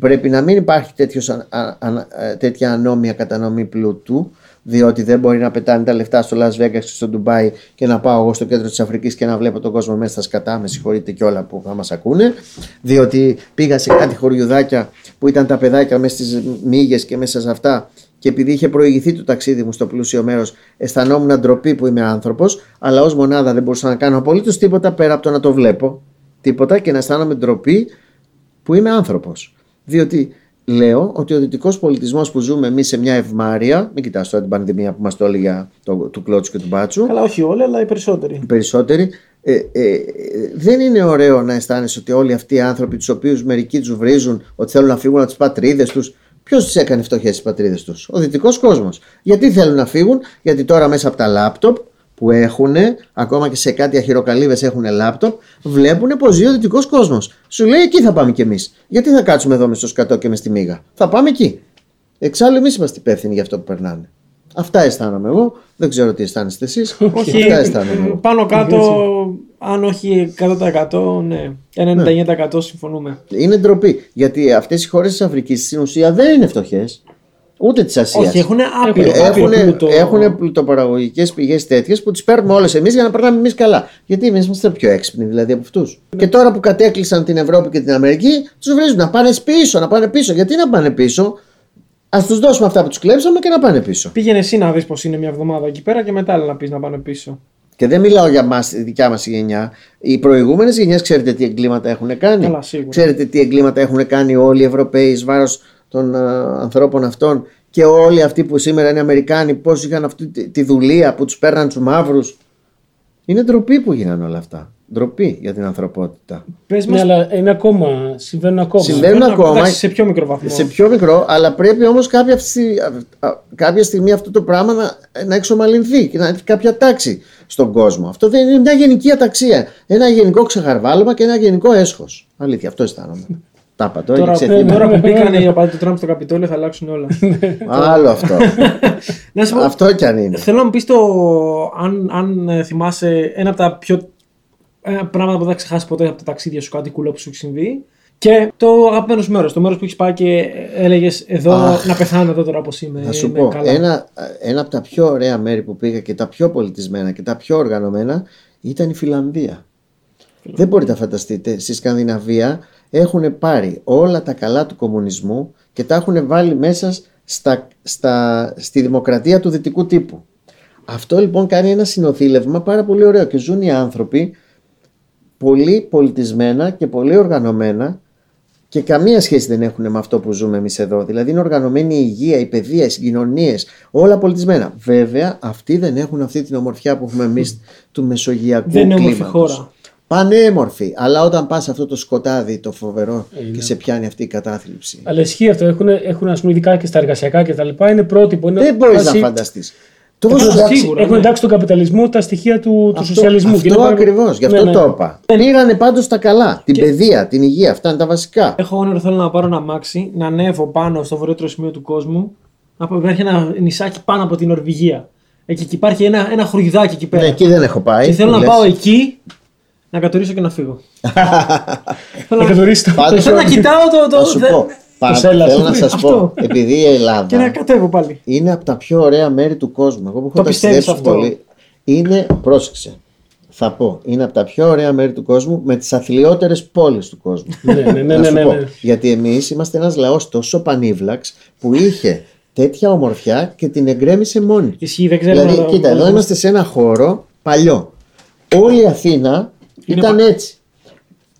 Πρέπει να μην υπάρχει τέτοιος, α, α, α, ε, τέτοια ανώμια κατανομή πλούτου, διότι δεν μπορεί να πετάνε τα λεφτά στο Las Vegas και στο Ντουμπάι και να πάω εγώ στο κέντρο της Αφρικής και να βλέπω τον κόσμο μέσα στα σκατά. Με συγχωρείτε και όλα που θα μας ακούνε. Διότι πήγα σε κάτι χωριουδάκια που ήταν τα παιδάκια μέσα στις μύγες και μέσα σε αυτά. Και επειδή είχε προηγηθεί το ταξίδι μου στο πλούσιο μέρος, αισθανόμουν ντροπή που είμαι άνθρωπος, αλλά ως μονάδα δεν μπορούσα να κάνω απολύτως τίποτα πέρα από το να το βλέπω. Τίποτα και να αισθάνομαι ντροπή που είμαι άνθρωπος. Διότι λέω ότι ο δυτικός πολιτισμός που ζούμε εμείς σε μια ευμάρεια, μην κοιτάς τώρα την πανδημία που μας το έλεγε το, του Κλώτσου και του Μπάτσου, Καλά, όχι όλοι, αλλά οι περισσότεροι. οι περισσότεροι, ε, ε, ε, δεν είναι ωραίο να αισθάνεσαι ότι όλοι αυτοί οι άνθρωποι, τους οποίους μερικοί τους βρίζουν ότι θέλουν να φύγουν από τις πατρίδες τους, ποιος τους έκανε φτωχές τι πατρίδες τους, Ο δυτικός κόσμος. Γιατί θέλουν να φύγουν, Γιατί τώρα μέσα από τα λάπτοπ που έχουν, ακόμα και σε κάτι αχυροκαλύβες έχουν λάπτοπ, βλέπουν πως ζει ο δυτικός κόσμος. Σου λέει εκεί θα πάμε κι εμείς. Γιατί θα κάτσουμε εδώ μες στο σκατό και μες στη μίγα. Θα πάμε εκεί. Εξάλλου εμείς είμαστε υπεύθυνοι για αυτό που περνάνε. Αυτά αισθάνομαι εγώ. Δεν ξέρω τι αισθάνεστε εσείς. Όχι, Αυτά αισθάνομαι εγώ. πάνω κάτω, αν όχι 100%, ναι. 99% συμφωνούμε. Είναι ντροπή. Γιατί αυτές οι χώρες της Αφρικής στην ουσία δεν είναι φτωχές. Ούτε της Ασίας. Όχι, έχουν άπειρο, Έχουν, άπειρο πλούτο. έχουν πλουτοπαραγωγικές πηγές τέτοιες που τις παίρνουμε όλες εμείς για να περνάμε εμείς καλά. Γιατί εμείς είμαστε πιο έξυπνοι δηλαδή από αυτούς. Και τώρα που κατέκλυσαν την Ευρώπη και την Αμερική, τους βρίζουν να πάνε πίσω, να πάνε πίσω. Γιατί να πάνε πίσω, ας τους δώσουμε αυτά που τους κλέψαμε και να πάνε πίσω. Πήγαινε εσύ να δεις πώς είναι μια εβδομάδα εκεί πέρα και μετά έλα να πεις να πάνε πίσω. Και δεν μιλάω για μας, τη δικιά μας γενιά. Οι προηγούμενες γενιές ξέρετε τι εγκλήματα έχουν κάνει; Καλά, σίγουρα. Ξέρετε τι εγκλήματα έχουν κάνει όλοι οι Ευρωπαίοι εις βάρος των α, ανθρώπων αυτών και όλοι αυτοί που σήμερα είναι Αμερικάνοι, πώς είχαν αυτή τη, τη δουλεία που τους παίρναν τους μαύρους. Είναι ντροπή που γίνανε όλα αυτά. Ντροπή για την ανθρωπότητα. Πες Ναι, μας, αλλά είναι ακόμα. Συμβαίνουν ακόμα. Συμβαίνουν ακόμα. εντάξει, σε πιο μικρό βαθμό. Σε πιο μικρό, αλλά πρέπει όμως κάποια, στι- α- α- κάποια στιγμή αυτό το πράγμα να, να εξομαλυνθεί και να έχει κάποια τάξη στον κόσμο. Αυτό δεν είναι μια γενική αταξία. Ένα γενικό ξεχαρβάλωμα και ένα γενικό έσχος. Αλήθεια, αυτό αισθάνομαι. Τα είπα τώρα, Τώρα, έχεις που- ξεφύγει. τώρα που μπήκαν οι απαντοί του Τραμπ στο Καπιτόλιο θα αλλάξουν όλα. Άλλο αυτό. να σου πω, αυτό κι αν είναι. θέλω να μου πεις το. Αν, αν ε, θυμάσαι ένα από τα πιο. Ένα πράγματα που δεν θα ξεχάσεις ποτέ από τα ταξίδια σου, κάτι κουλό που σου έχει συμβεί. Και το αγαπημένος σου μέρος. Το μέρος που έχεις πάει και έλεγες εδώ Αχ. να πεθάνω εδώ τώρα όπως είμαι. Θα σου είμαι πω, καλά. ένα, ένα από τα πιο ωραία μέρη που πήγα και τα πιο πολιτισμένα και τα πιο οργανωμένα ήταν η Φιλανδία. Δεν μπορείτε να φανταστείτε, στη Σκανδιναβία έχουν πάρει όλα τα καλά του κομμουνισμού και τα έχουν βάλει μέσα στα, στα, στη δημοκρατία του δυτικού τύπου. Αυτό λοιπόν κάνει ένα συνοθήλευμα πάρα πολύ ωραίο και ζουν οι άνθρωποι πολύ πολιτισμένα και πολύ οργανωμένα και καμία σχέση δεν έχουν με αυτό που ζούμε εμείς εδώ. Δηλαδή είναι οργανωμένη η υγεία, η παιδεία, οι συγκοινωνίες, όλα πολιτισμένα. Βέβαια, αυτοί δεν έχουν αυτή την ομορφιά που έχουμε εμείς του μεσογειακού Δεν είναι όμορφη κλίματος. χώρα. Πανέμορφη. Αλλά όταν πας σε αυτό το σκοτάδι, το φοβερό Είναι. και σε πιάνει αυτή η κατάθλιψη. Αλλά ισχύει αυτό. Έχουν, έχουν ας πούμε, ειδικά και στα εργασιακά και τα λοιπά. Είναι πρότυπο. Είναι Δεν μπορείς να βάση- φανταστείς. Έχουν Τόσο εντάξει- σίγουρα, Έχουν ναι. εντάξει τον καπιταλισμό τα στοιχεία του, του αυτό, σοσιαλισμού. και αυτό είναι πάρα- ακριβώς. Γι' αυτό Ναι, ναι. το είπα. Πήγανε πάντως τα καλά. Την παιδεία, την υγεία. Αυτά είναι τα βασικά. Έχω όνειρο θέλω να πάρω ένα μάξι, να ανέβω πάνω στο βορειότερο σημείο του κόσμου. Να πω, υπάρχει ένα νησάκι πάνω από την Νορβηγία. Εκεί και υπάρχει ένα, ένα χωριδάκι εκεί πέρα. Ναι, εκεί δεν έχω πάει. και θέλω που να λες. πάω εκεί, να κατορίσω και να φύγω. θέλω Να να, καθορίσει το- Πάντως, θέλω να κοιτάω το. το Θα σου δε- πω. Πα- σέλας. Θέλω να σας Αυτό. πω. Επειδή η Ελλάδα. Και να κατέβω πάλι. είναι από τα πιο ωραία μέρη του κόσμου. Εγώ που έχω Το πιστεύεις ταξιδέψει αυτό; πολύ. Είναι, πρόσεξε, θα πω, είναι από τα πιο ωραία μέρη του κόσμου με τις αθλιότερες πόλεις του κόσμου. Ναι, ναι, ναι, Να ναι, σου ναι, πω. ναι. Γιατί εμείς είμαστε ένας λαός τόσο πανίβλαξ που είχε τέτοια ομορφιά και την εγκρέμισε μόνη. Ισχύει, δεν ξέρω. Δηλαδή, να- κοίτα, εδώ είμαστε σε ένα χώρο παλιό. Όλη η Αθήνα Είναι ήταν πα- έτσι.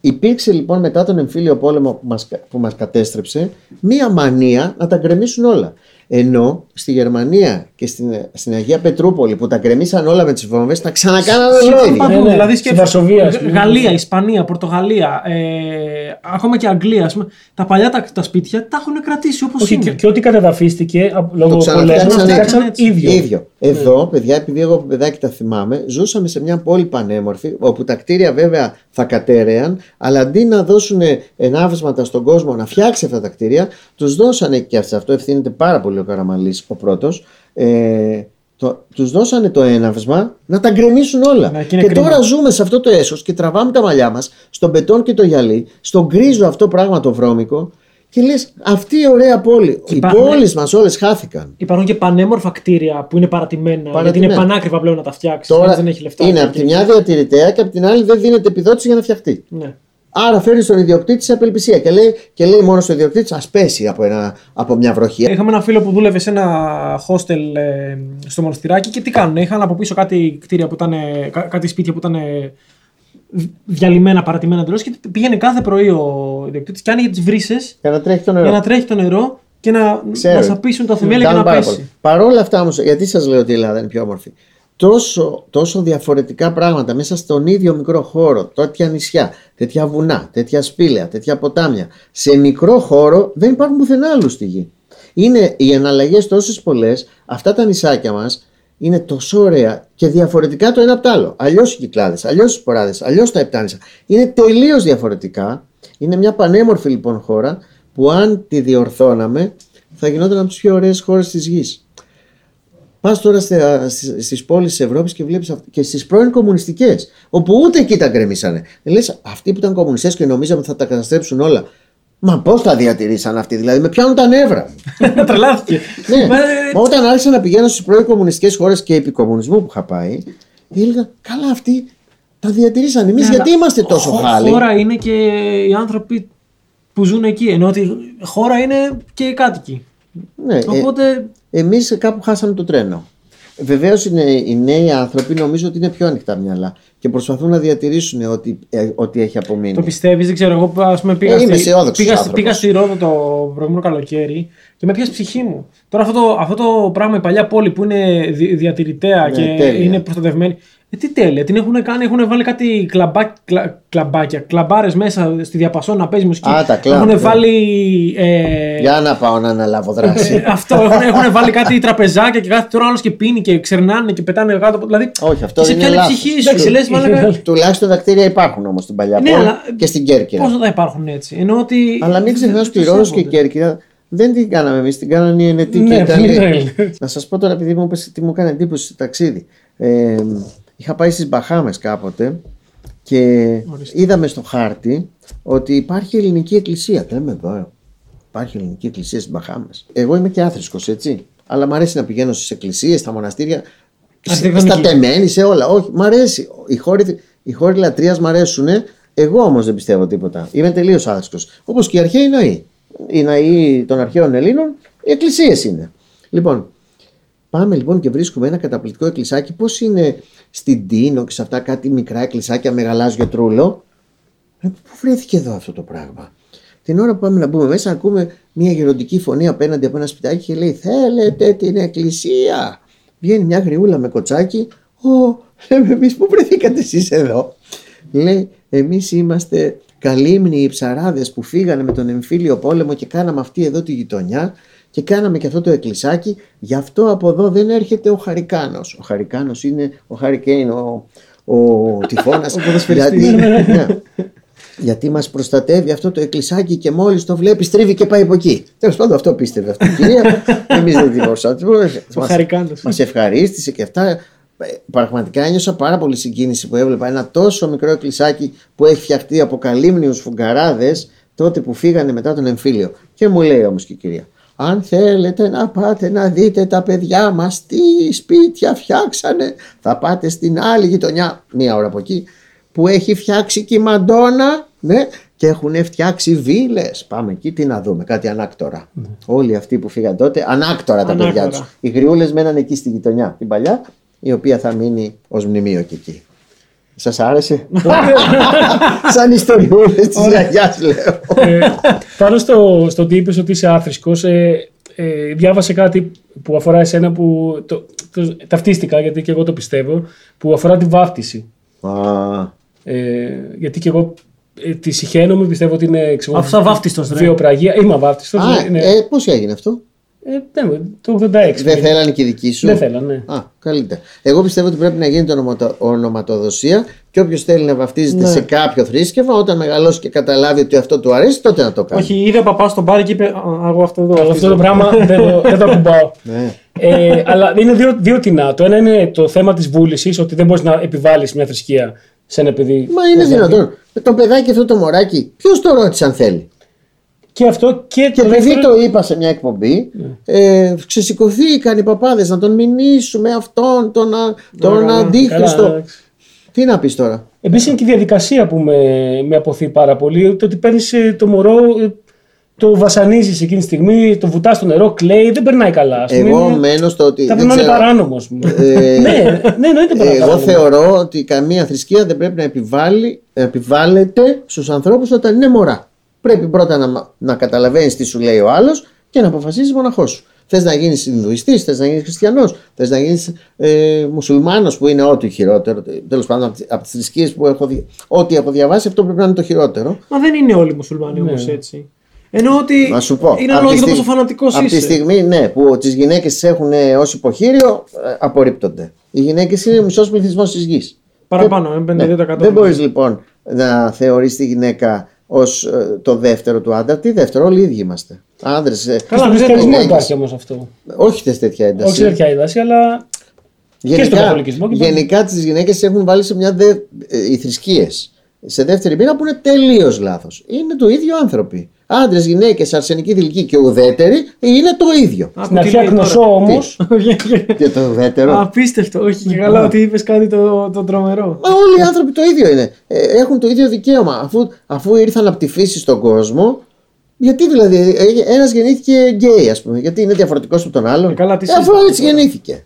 Υπήρξε λοιπόν μετά τον εμφύλιο πόλεμο που μας, που μας κατέστρεψε μία μανία να τα γκρεμίσουν όλα. Ενώ στη Γερμανία και στην, στην Αγία Πετρούπολη που τα γκρεμίσαν όλα με τις βόμβες, τα ξανακάνανε ολόιδια. Παντού, Ναι, ναι. δηλαδή Στη σκέψου, Βαρσοβία, ας Γ- πούμε. Γαλλία, Ισπανία, Πορτογαλία, ε, ακόμα και Αγγλία. ας πούμε, τα παλιά τα, τα σπίτια τα έχουν κρατήσει όπως Όχι, είναι. και, και ό,τι κατεδαφίστηκε από- λόγω ξαναφτιάξανε πολέμου, το φτιάξαν έτσι. ίδιο. ίδιο. Εδώ, παιδιά, επειδή εγώ από παιδάκι τα θυμάμαι, ζούσαμε σε μια πόλη πανέμορφη, όπου τα κτίρια βέβαια θα κατέρεαν, αλλά αντί να δώσουν ενάβσματα στον κόσμο να φτιάξει αυτά τα κτίρια, τους δώσανε και σε αυτό ευθύνεται πάρα πολύ ο Καραμαλής, ο πρώτος. Ε, το, τους δώσανε το έναυσμα να τα γκρεμίσουν όλα. Ναι, και και είναι κρίμα. τώρα ζούμε σε αυτό το έσος και τραβάμε τα μαλλιά μας στον πετόν και το γυαλί, στον γκρίζο αυτό πράγμα το βρώμικο και λες αυτή η ωραία πόλη. Οι υπάρχουν- πόλεις μας όλες χάθηκαν. Υπάρχουν και πανέμορφα κτίρια που είναι παρατημένα, γιατί Παρατημένα. είναι πανάκριβα πλέον να τα φτιάξεις. Τώρα δεν έχει λεφτά. είναι και- από τη μια διατηρητέα και από την άλλη δεν δίνεται επιδότηση για να φτιαχτεί. Ναι. Άρα φέρει τον ιδιοκτήτη σε απελπισία και λέει, και λέει μόνο στον ιδιοκτήτη, ας πέσει από, ένα, από μια βροχή. Είχαμε ένα φίλο που δούλευε σε ένα hostel ε, στο μοναστηράκι και τι κάνουν. Είχαν από πίσω κάτι κτίρια που ήταν, ε, κά- κάτι σπίτια που ήταν ε, διαλυμένα, παρατημένα εντελώς και πήγαινε κάθε πρωί ο ιδιοκτήτης και άνοιγε τις βρύσες Για να τρέχει το νερό. για να τρέχει το νερό και να, Ξέρω. να σαπίσουν τα θεμέλια και Κάνουν να πάρα πέσει. πολύ. Παρ' όλα αυτά όμως, γιατί σας λέω ότι η Ελλάδα είναι πιο όμορφη; Τόσο, τόσο διαφορετικά πράγματα μέσα στον ίδιο μικρό χώρο, τέτοια νησιά, τέτοια βουνά, τέτοια σπήλαια, τέτοια ποτάμια. Σε μικρό χώρο δεν υπάρχουν πουθενά άλλους στη γη. Είναι οι εναλλαγές τόσες πολλές, αυτά τα νησάκια μας είναι τόσο ωραία και διαφορετικά το ένα από το άλλο. Αλλιώς οι κυκλάδες, αλλιώς οι σποράδες, αλλιώς τα επτάνησα. Είναι τελείως διαφορετικά. Είναι μια πανέμορφη λοιπόν χώρα που αν τη διορθώναμε θα γινόταν από τις πιο ωραίες χώρες της γης. Πας τώρα στις στις πόλεις της Ευρώπης και βλέπεις και στις πρώην κομμουνιστικές, όπου ούτε εκεί τα γκρεμίσανε. Λες, αυτοί που ήταν κομμουνιστές και νομίζαμε ότι θα τα καταστρέψουν όλα. Μα πώς τα διατηρήσαν αυτοί, δηλαδή με πιάνουν τα νεύρα. Τρελάθηκε. ναι. Μα, ε, Μα όταν άρχισα να πηγαίνω στις πρώην κομμουνιστικές χώρες και επί κομμουνισμού που είχα πάει, έλεγα, καλά αυτοί τα διατηρήσαν. Εμείς ναι, γιατί αλλά είμαστε τόσο χω- χάλοι; Χώρα είναι και οι άνθρωποι που ζουν εκεί. Ενώ ότι χώρα είναι και οι κάτοικοι. Ναι, ε, Οπότε Εμείς κάπου χάσαμε το τρένο. Βεβαίως οι νέοι άνθρωποι νομίζω ότι είναι πιο ανοιχτά μυαλά και προσπαθούν να διατηρήσουν ό,τι, ε, ό,τι έχει απομείνει. Το πιστεύεις, δεν ξέρω. Εγώ ας πούμε, πήγα, Ε, είμαι στη, αισιόδοξος πήγα, στη- άνθρωπος. πήγα στη Ρόδο το προηγούμενο καλοκαίρι και με πιάσει ψυχή μου. Τώρα αυτό το, αυτό το πράγμα, η παλιά πόλη που είναι δι, διατηρητέα Ναι, και τέλεια. είναι προστατευμένη. Ε, τι τέλεια, την έχουν κάνει, έχουν βάλει κάτι κλαμπά, κλα, κλαμπάκια, κλαμπάρες μέσα στη διαπασό να παίζει μουσική. Α, τα κλαμπ, Έχουν ναι. βάλει. Ε, Για να πάω να αναλάβω δράση. ε, αυτό, έχουν, έχουν βάλει κάτι τραπεζάκια και κάθε τώρα άλλος και πίνει και ξερνάνε και πετάνε κάτω. από- Δηλαδή, Όχι, αυτό και σε είναι πιάνει η λάθος. ψυχή σου. Εντάξει, Και λες, μαλάκα, Τουλάχιστον δακτήρια υπάρχουν όμως στην παλιά Ναι, πόλη αλλά- και στην Κέρκυρα. Πώ θα τα υπάρχουν έτσι. Ενώ ότι. Αλλά μην ξεχνάς ότι η δεν Ρόδος και η σέβονται. Κέρκυρα δεν την κάναμε εμείς, την κάνανε οι Ενετοί και Ναι, οι Ιταλοί. ναι. Να σας πω τώρα, επειδή μου είπες τι μου έκανε εντύπωση στο ταξίδι. Ε, είχα πάει στις Μπαχάμες κάποτε και είδαμε στο χάρτη ότι υπάρχει ελληνική εκκλησία. Λέμε εδώ, ε, υπάρχει ελληνική εκκλησία στις Μπαχάμες. Εγώ είμαι και άθρησκος, έτσι. Αλλά μου αρέσει να πηγαίνω στις εκκλησίες, στα μοναστήρια, σε- Αρχιτεκτονική. στα τεμένη, σε όλα. Όχι, μ' αρέσει. Οι χώροι, οι χώροι λατρείας μ' αρέσουν. Εγώ όμως δεν πιστεύω τίποτα. Είμαι τελείως άθρησκος. Όπως και οι αρχαίοι ναοί. Οι ναοί των αρχαίων Ελλήνων, οι εκκλησίες είναι. Λοιπόν, Πάμε λοιπόν και βρίσκουμε ένα καταπληκτικό εκκλησάκι. Πώς είναι στην Τίνο και σε αυτά κάτι μικρά εκκλησάκια με γαλάζιο τρούλο; Ε, Πού βρέθηκε εδώ αυτό το πράγμα; Την ώρα που πάμε να μπούμε μέσα, ακούμε μια γεροντική φωνή απέναντι από ένα σπιτάκι και λέει: Θέλετε την εκκλησία; Βγαίνει μια γριούλα με κοτσάκι. Ω, λέμε εμείς πού βρεθήκατε εσείς εδώ; Λέει: Εμείς είμαστε καλύμνοι οι ψαράδες που φύγανε με τον εμφύλιο πόλεμο και κάναμε αυτή εδώ τη γειτονιά και κάναμε και αυτό το εκκλησάκι. Γι' αυτό από εδώ δεν έρχεται ο Χαρικάνος. Ο Χαρικάνος είναι ο Χαρικέιν, ο, ο τυφώνας. γιατί, ναι, γιατί μας προστατεύει αυτό το εκκλησάκι και μόλις το βλέπεις τρίβει και πάει από εκεί. Τέλος πάντων αυτό πίστευε αυτή η κυρία. Εμείς δεν την προστατεύουμε. Μας- Χαρικάνος. Μας ευχαρίστησε και αυτά. Ε, Πραγματικά ένιωσα πάρα πολύ συγκίνηση που έβλεπα ένα τόσο μικρό εκκλησάκι που έχει φτιαχτεί από καλύμνιους φουγκαράδες τότε που φύγανε μετά τον εμφύλιο. Και μου λέει όμως και η κυρία, αν θέλετε να πάτε να δείτε τα παιδιά μας τι σπίτια φτιάξανε, θα πάτε στην άλλη γειτονιά, μία ώρα από εκεί, που έχει φτιάξει και η Μαντόνα, ναι, και έχουν φτιάξει βίλες. Πάμε εκεί τι να δούμε, κάτι ανάκτορα. Όλοι αυτοί που φύγαν τότε, ανάκτορα τα παιδιά Ανάκτορα. τους. Οι γριούλες μέναν εκεί στη γειτονιά, την παλιά, η οποία θα μείνει ως μνημείο και εκεί. Σας άρεσε; Σαν ιστοριούλες της γιαγιάς λέω. Ε, πάνω στο, στο ότι είπε ότι είσαι άθρησκος, ε, ε, διάβασε κάτι που αφορά εσένα που το, το, ταυτίστηκα γιατί και εγώ το πιστεύω που αφορά τη βάφτιση. Α, Ε, γιατί και εγώ ε, τη συχαίνομαι, πιστεύω ότι είναι ξέρω, Αφού θα βάφτιστος, ρε. βιοπραγία. Είμαι αβάφτιστος. Α, ναι. ε, πώς έγινε αυτό; Ε, ναι, το 86. Δεν θέλανε και οι δικοί σου; Δεν θέλανε, ναι. Α, καλύτερα. Εγώ πιστεύω ότι πρέπει να γίνεται ονοματο- ονοματοδοσία και όποιος θέλει να βαφτίζεται Ναι. σε κάποιο θρήσκευμα, όταν μεγαλώσει και καταλάβει ότι αυτό του αρέσει, τότε να το κάνει. Όχι, είδε ο παπάς στον μπαρ και είπε «Α, Εγώ αυτό εδώ. Εγώ αυτό το πράγμα δεν, το- δεν το ακουμπάω. Ναι. Ε, αλλά είναι δύο, δύο τεινά. Το ένα είναι το θέμα της βούλησης, ότι δεν μπορείς να επιβάλλεις μια θρησκεία σε ένα παιδί. Μα είναι δυνατόν. Το παιδάκι αυτό το μωράκι, ποιος το ρώτησε αν θέλει; Και αυτό και, Και το επειδή δεύτερο- το είπα σε μια εκπομπή, ε, ξεσηκωθήκαν οι παπάδες να τον μηνύσουμε αυτόν, τον, α- τον καλά. αντίχριστο. Καλά, εντάξει. Τι να πεις τώρα; Επίσης είναι και η διαδικασία που με, με αποθεί πάρα πολύ. Το ότι παίρνεις το μωρό, ε, το βασανίζεις εκείνη τη στιγμή, το βουτάς στο νερό, κλαίει, δεν περνάει καλά. ας πούμε. Εγώ Είναι- μένω στο ότι. Θα δεν πρέπει να είναι ξέρω- παράνομος, ας πούμε. Ε, ναι, ναι, εννοείται παράνομος. Εγώ θεωρώ ότι καμία θρησκεία δεν πρέπει να επιβάλλει, επιβάλλεται στους ανθρώπους όταν είναι μωρά. Πρέπει πρώτα να, να καταλαβαίνεις τι σου λέει ο άλλος και να αποφασίσεις μοναχός σου. Θες να γίνεις Ινδουιστής, θες να γίνεις Χριστιανός, θες να γίνεις ε, Μουσουλμάνος που είναι ό,τι χειρότερο. Τέλος πάντων από τις, από τις θρησκείες που έχω δει, ό,τι έχω διαβάσει αυτό πρέπει να είναι το χειρότερο. Μα δεν είναι όλοι οι μουσουλμάνοι όμως έτσι. Εννοώ ότι Να σου πω. είναι απ' τη ανάλογα το στιγ- πόσο φανατικός απ' τη είσαι. στιγμή ναι, που τις γυναίκες τι έχουν ε, ως υποχείριο, ε, απορρίπτονται. Οι γυναίκες είναι μισός πληθυσμός της γης. Παραπάνω, ε, 52%. Δεν μπορείς λοιπόν να θεωρείς τη γυναίκα ως το δεύτερο του άντρα. Τι δεύτερο, όλοι οι ίδιοι είμαστε. Άντρε. Και Καλά, στον δεν χριστιανισμό γυναίκες. υπάρχει όμως αυτό. όχι θες τέτοια ένταση. Όχι σε τέτοια ένταση, αλλά Γενικά, στον καθολικισμό και γενικά τις γυναίκες έχουν βάλει σε μια. Δε, ε, οι θρησκείες σε δεύτερη πείρα που είναι τελείως λάθος. Είναι το ίδιο άνθρωποι. Άντρες, γυναίκες, αρσενικοί, δηλικοί και ουδέτεροι είναι το ίδιο. Άκου στην τι αρχή λέει αγνωσό τώρα. όμως. Και το ουδέτερο. Απίστευτο, όχι και καλά ότι είπες κάτι το, το τρομερό. Μα όλοι οι άνθρωποι το ίδιο είναι. Ε, έχουν το ίδιο δικαίωμα. Αφού, αφού ήρθαν από τη φύση στον κόσμο, γιατί δηλαδή ένας γεννήθηκε γκέι, ας πούμε, γιατί είναι διαφορετικός από τον άλλον. Ε, καλά, τι Ε, αφού συζητάμε έτσι τώρα. γεννήθηκε.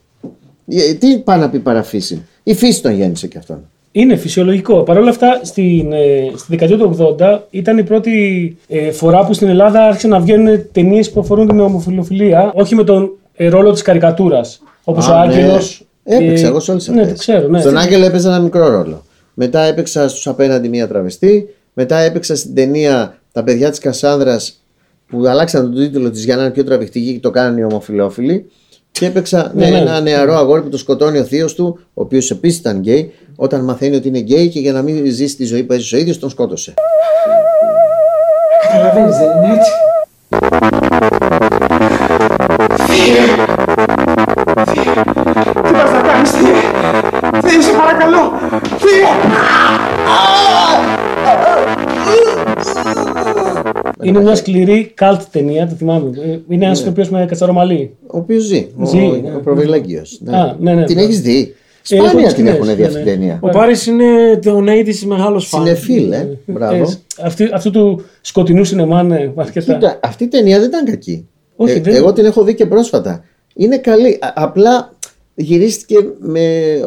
Ε, Τι πάει να πει παραφύση. Η φύση τον γέννησε και αυτόν. Είναι φυσιολογικό. Παρ' όλα αυτά, στην, ε, στη δεκαετία του 80 ήταν η πρώτη ε, φορά που στην Ελλάδα άρχισαν να βγαίνουν ταινίες που αφορούν την ομοφιλοφιλία, όχι με τον ε, ρόλο της καρικατούρας. Όπως ο Α, ναι. Άγγελος. Έπαιξα εγώ σε όλες αυτές. Ναι, το ξέρω. Ναι. Στον Άγγελο έπαιζα ένα μικρό ρόλο. Μετά έπαιξα στους Απέναντι μία τραβεστή. Μετά έπαιξα στην ταινία Τα παιδιά της Κασάνδρας που αλλάξαν τον τίτλο της για να είναι πιο τραβηχτική και το κάνανε οι ομοφυλόφιλοι. Και έπαιξα Ναι, ναι, ναι. ένα νεαρό αγόρι που το σκοτώνει ο θείος του, ο οποίος επίσης ήταν γκέι, όταν μαθαίνει ότι είναι γκέι και για να μην ζήσει τη ζωή που έζησε ο ίδιος, τον σκότωσε. Καταλαβαίνεις, δεν είναι έτσι; Τι πας να κάνεις, Θεέ! Θεέ, σε παρακαλώ! Θεέ! Είναι μια σκληρή cult ταινία, το θυμάμαι. Ε, Είναι ένας ηθοποιό με κατσαρομαλί. Ο οποίος ζει. Ζει, ο, ναι. ο Προβιλέγγιο. Α, ναι, ναι, Την ναι. έχεις δει; Ε, έχω Σπάνια τις την σκηνές, έχουν δει ναι, αυτή την ναι. ταινία. Ο Πάρης είναι τo 80's μεγάλος φαν. Σινεφίλ, ε. Μπράβο. Ε, αυτή- αυτού του σκοτεινού σινεμά, ναι, αρκετά. Κοίτα, αυτή η ταινία δεν ήταν κακή. Όχι, Ε, δεν- Εγώ την έχω δει και πρόσφατα. Είναι καλή. Α- απλά γυρίστηκε με,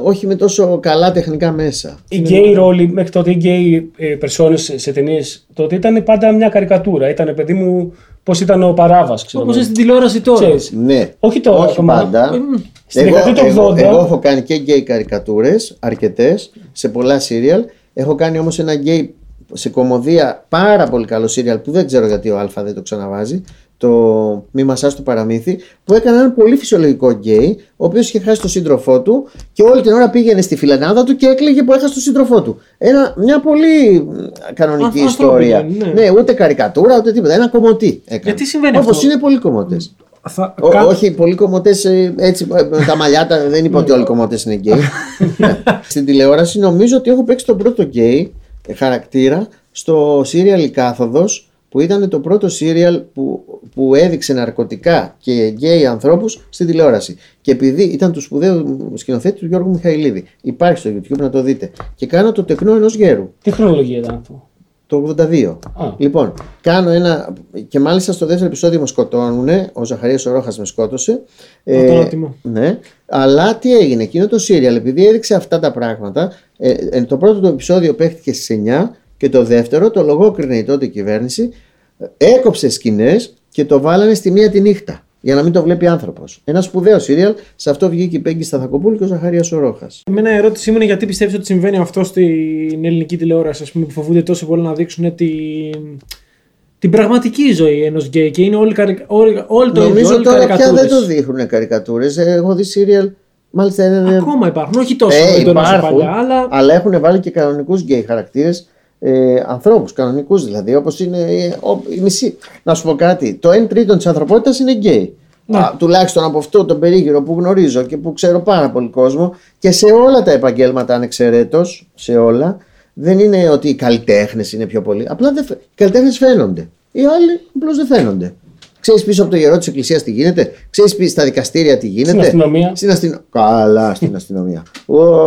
όχι με τόσο καλά τεχνικά μέσα. Οι γκέι ρόλοι μέχρι τότε, οι γκέι περσόνε σε ταινίες τότε ήταν πάντα μια καρικατούρα. Ήταν παιδί μου πώς ήταν ο Παράβας, ξέρω. Όπως εγώ. στην τηλεόραση τώρα. Ξέρεις. Ναι. Όχι τώρα, Όχι ακόμα. πάντα. Στην Εγώ, δεκαετία του εγώ, 80. εγώ έχω κάνει και γκέι καρικατούρες, αρκετές, σε πολλά σίριαλ. Έχω κάνει όμως ένα γκέι σε κωμωδία πάρα πολύ καλό σίριαλ που δεν ξέρω γιατί ο ΑΝΤ1 δεν το ξαναβάζει. Το Μη μασάς το παραμύθι που έκανε ένα πολύ φυσιολογικό γκέι ο οποίος είχε χάσει τον σύντροφό του και όλη την ώρα πήγαινε στη φιλανάδα του και έκλαιγε που έχασε τον σύντροφό του. Ένα, μια πολύ μ, κανονική Α, ιστορία. ανθρώπινο, ναι. ναι, ούτε καρικατούρα ούτε τίποτα. Ένα κομμωτή έκανε. Γιατί συμβαίνει Όπως αυτό; είναι πολλοί κομμωτές. Θα... Ό, κα- όχι, πολλοί κομμωτές έτσι ε, με τα μαλλιά τα- δεν είπα ότι όλοι οι κομμωτές είναι γκέι. Στην τηλεόραση νομίζω ότι έχω παίξει τον πρώτο γκέι ε, χαρακτήρα στο σίριαλ Η Κάθοδος που ήταν το πρώτο σίριαλ που, που έδειξε ναρκωτικά και γκέι ανθρώπους στην τηλεόραση. Και επειδή ήταν του σπουδαίου σκηνοθέτη του Γιώργου Μιχαηλίδη. Υπάρχει στο YouTube να το δείτε. Και κάνω το τεκνό ενός γέρου. Τι χρονολογία ήταν αυτό; Το 82. Α. Λοιπόν, κάνω ένα. και μάλιστα στο δεύτερο επεισόδιο με σκοτώνουν. Ο Ζαχαρίας ο Ρόχας με σκότωσε. Ε, τον άτιμο. ναι. Αλλά τι έγινε, εκείνο το σύριαλ, επειδή έδειξε αυτά τα πράγματα, ε, ε, το πρώτο το επεισόδιο παίχτηκε στις 9 και το δεύτερο το λογόκρινε η τότε κυβέρνηση, ε, έκοψε σκηνές και το βάλανε στη μία τη νύχτα. Για να μην το βλέπει άνθρωπος. Ένα σπουδαίο σύριαλ, σε αυτό βγήκε η Πέγγι Σταθακοπούλου και ο Ζαχαρίας ο Ρόχας. Εμένα η ερώτησή μου είναι γιατί πιστεύεις ότι συμβαίνει αυτό στην ελληνική τηλεόραση, ας πούμε, που φοβούνται τόσο πολύ να δείξουν την, την πραγματική ζωή ενός γκέι και είναι όλοι, καρι... όλοι, όλοι το ίδιο, Νομίζω όλοι τώρα πια καρικατούρες. δεν το δείχνουν καρικατούρες. Έχω δει σίριαλ. Μάλιστα είναι. Ακόμα υπάρχουν, όχι τόσο Ε, έντονα όσο υπάρχουν, παλιά, αλλά αλλά έχουν βάλει και κανονικούς γκέι χαρακτήρες. Ε, ανθρώπους, κανονικούς δηλαδή, όπως είναι ε, ο- η μισή. Να σου πω κάτι, το 1 τρίτο της ανθρωπότητας είναι γκέι. Ναι. Α, τουλάχιστον από αυτό το περίγυρο που γνωρίζω και που ξέρω πάρα πολύ κόσμο και σε όλα τα επαγγέλματα ανεξαιρέτως, σε όλα, δεν είναι ότι οι καλλιτέχνες είναι πιο πολύ. Απλά δεν, φαι- οι καλλιτέχνες φαίνονται. Οι άλλοι απλώς δεν φαίνονται. Ξέρεις πίσω από το γερό της Εκκλησίας τι γίνεται, ξέρεις πίσω στα δικαστήρια τι γίνεται; Στην αστυνομία. Στην αστυνο... Καλά, στην αστυνομία. Ω.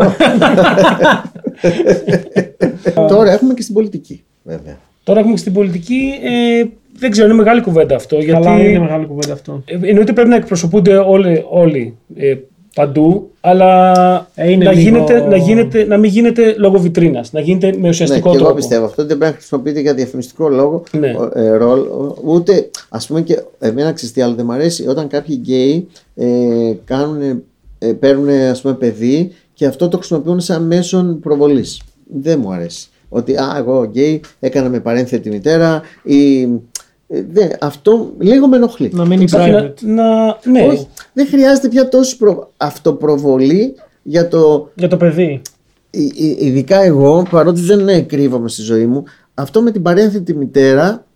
Τώρα έχουμε και στην πολιτική, βέβαια. Τώρα έχουμε και στην πολιτική. Ε, δεν ξέρω, είναι μεγάλη κουβέντα αυτό. καλά γιατί είναι μεγάλη κουβέντα αυτό. Ε, Εννοείται πρέπει να εκπροσωπούνται όλοι, όλοι ε, παντού, αλλά Ε, είναι να, λίγο- γίνεται, να, γίνεται, να μην γίνεται λόγω βιτρίνας, να γίνεται με Ναι, ουσιαστικό και εγώ τρόπο. πιστεύω αυτό δεν πρέπει να χρησιμοποιείται για διαφημιστικό λόγο Ναι. ο- ε, ρόλ, ο- ούτε ας πούμε και εμένα ξέρεις τι άλλο δεν μου αρέσει όταν κάποιοι γκέι ε, κάνουν, ε, παίρνουν ας πούμε παιδί και αυτό το χρησιμοποιούν σαν μέσον προβολής δεν μου αρέσει ότι α, εγώ γκέι έκανα με παρένθετη μητέρα ή ε, δεν, αυτό λίγο με ενοχλεί Να μείνει Υπάρχει private. να, να, ναι, Όχι, δεν χρειάζεται πια τόση προ... αυτοπροβολή για το Για το παιδί. Ει- ει- ειδικά εγώ, παρότι δεν ε, κρύβομαι στη ζωή μου, αυτό με την παρένθετη μητέρα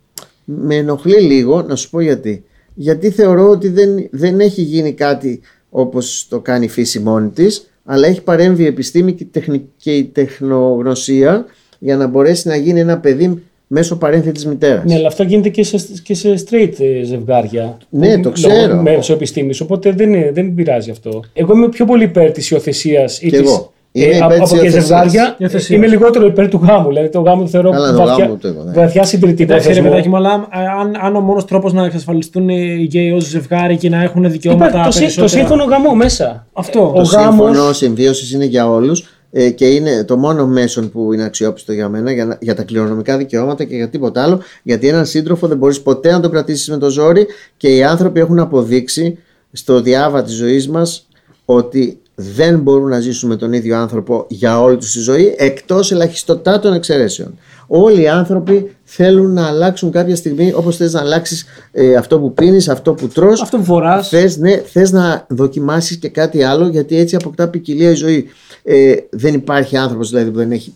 με ενοχλεί λίγο, να σου πω γιατί. Γιατί θεωρώ ότι δεν, δεν έχει γίνει κάτι όπως το κάνει η φύση μόνη της, αλλά έχει παρέμβει η επιστήμη και η, τεχνη- και η τεχνογνωσία για να μπορέσει να γίνει ένα παιδί μέσω παρένθετης μητέρας. ναι, αλλά αυτό γίνεται και σε, και σε straight ε, ζευγάρια. Ναι, Που- το λόγω ξέρω. Μέσω επιστήμης. Οπότε δεν, είναι- δεν πειράζει αυτό. Εγώ είμαι πιο πολύ υπέρ της υιοθεσίας ή Κι της, εγώ. Είμαι ε, υπέρ από, της από και υιοθεσίας. ζευγάρια. Υιοθεσίας. Είμαι λιγότερο υπέρ του γάμου. Δηλαδή το γάμο το θεωρώ Καλά, το βαθιά, γάμο το εγώ, ναι. βαθιά συντηρητικό Εντάξει, ρε θεσμό. παιδάκι μου, αλλά ε, αν, αν ο μόνος τρόπος να εξασφαλιστούν οι γκέι ως ζευγάρι και να έχουν δικαιώματα Υπάρχει το, συ- το περισσότερα. σύμφωνο γάμο μέσα. Αυτό. Ο Το γάμος- σύμφωνο συμβίωσης είναι για όλους ε, και είναι το μόνο μέσον που είναι αξιόπιστο για μένα για, να- για τα κληρονομικά δικαιώματα και για τίποτα άλλο. Γιατί έναν σύντροφο δεν μπορείς ποτέ να τον κρατήσεις με το ζόρι και οι άνθρωποι έχουν αποδείξει στο διάβα της ζωής μας ότι δεν μπορούν να ζήσουν με τον ίδιο άνθρωπο για όλη τους τη ζωή εκτός ελαχιστοτάτων εξαιρέσεων. Όλοι οι άνθρωποι θέλουν να αλλάξουν κάποια στιγμή όπως θες να αλλάξεις ε, αυτό που πίνεις, αυτό που τρως Αυτό που φοράς. Θες, ναι, θες να δοκιμάσεις και κάτι άλλο γιατί έτσι αποκτά ποικιλία η ζωή. Ε, δεν υπάρχει άνθρωπος δηλαδή που δεν έχει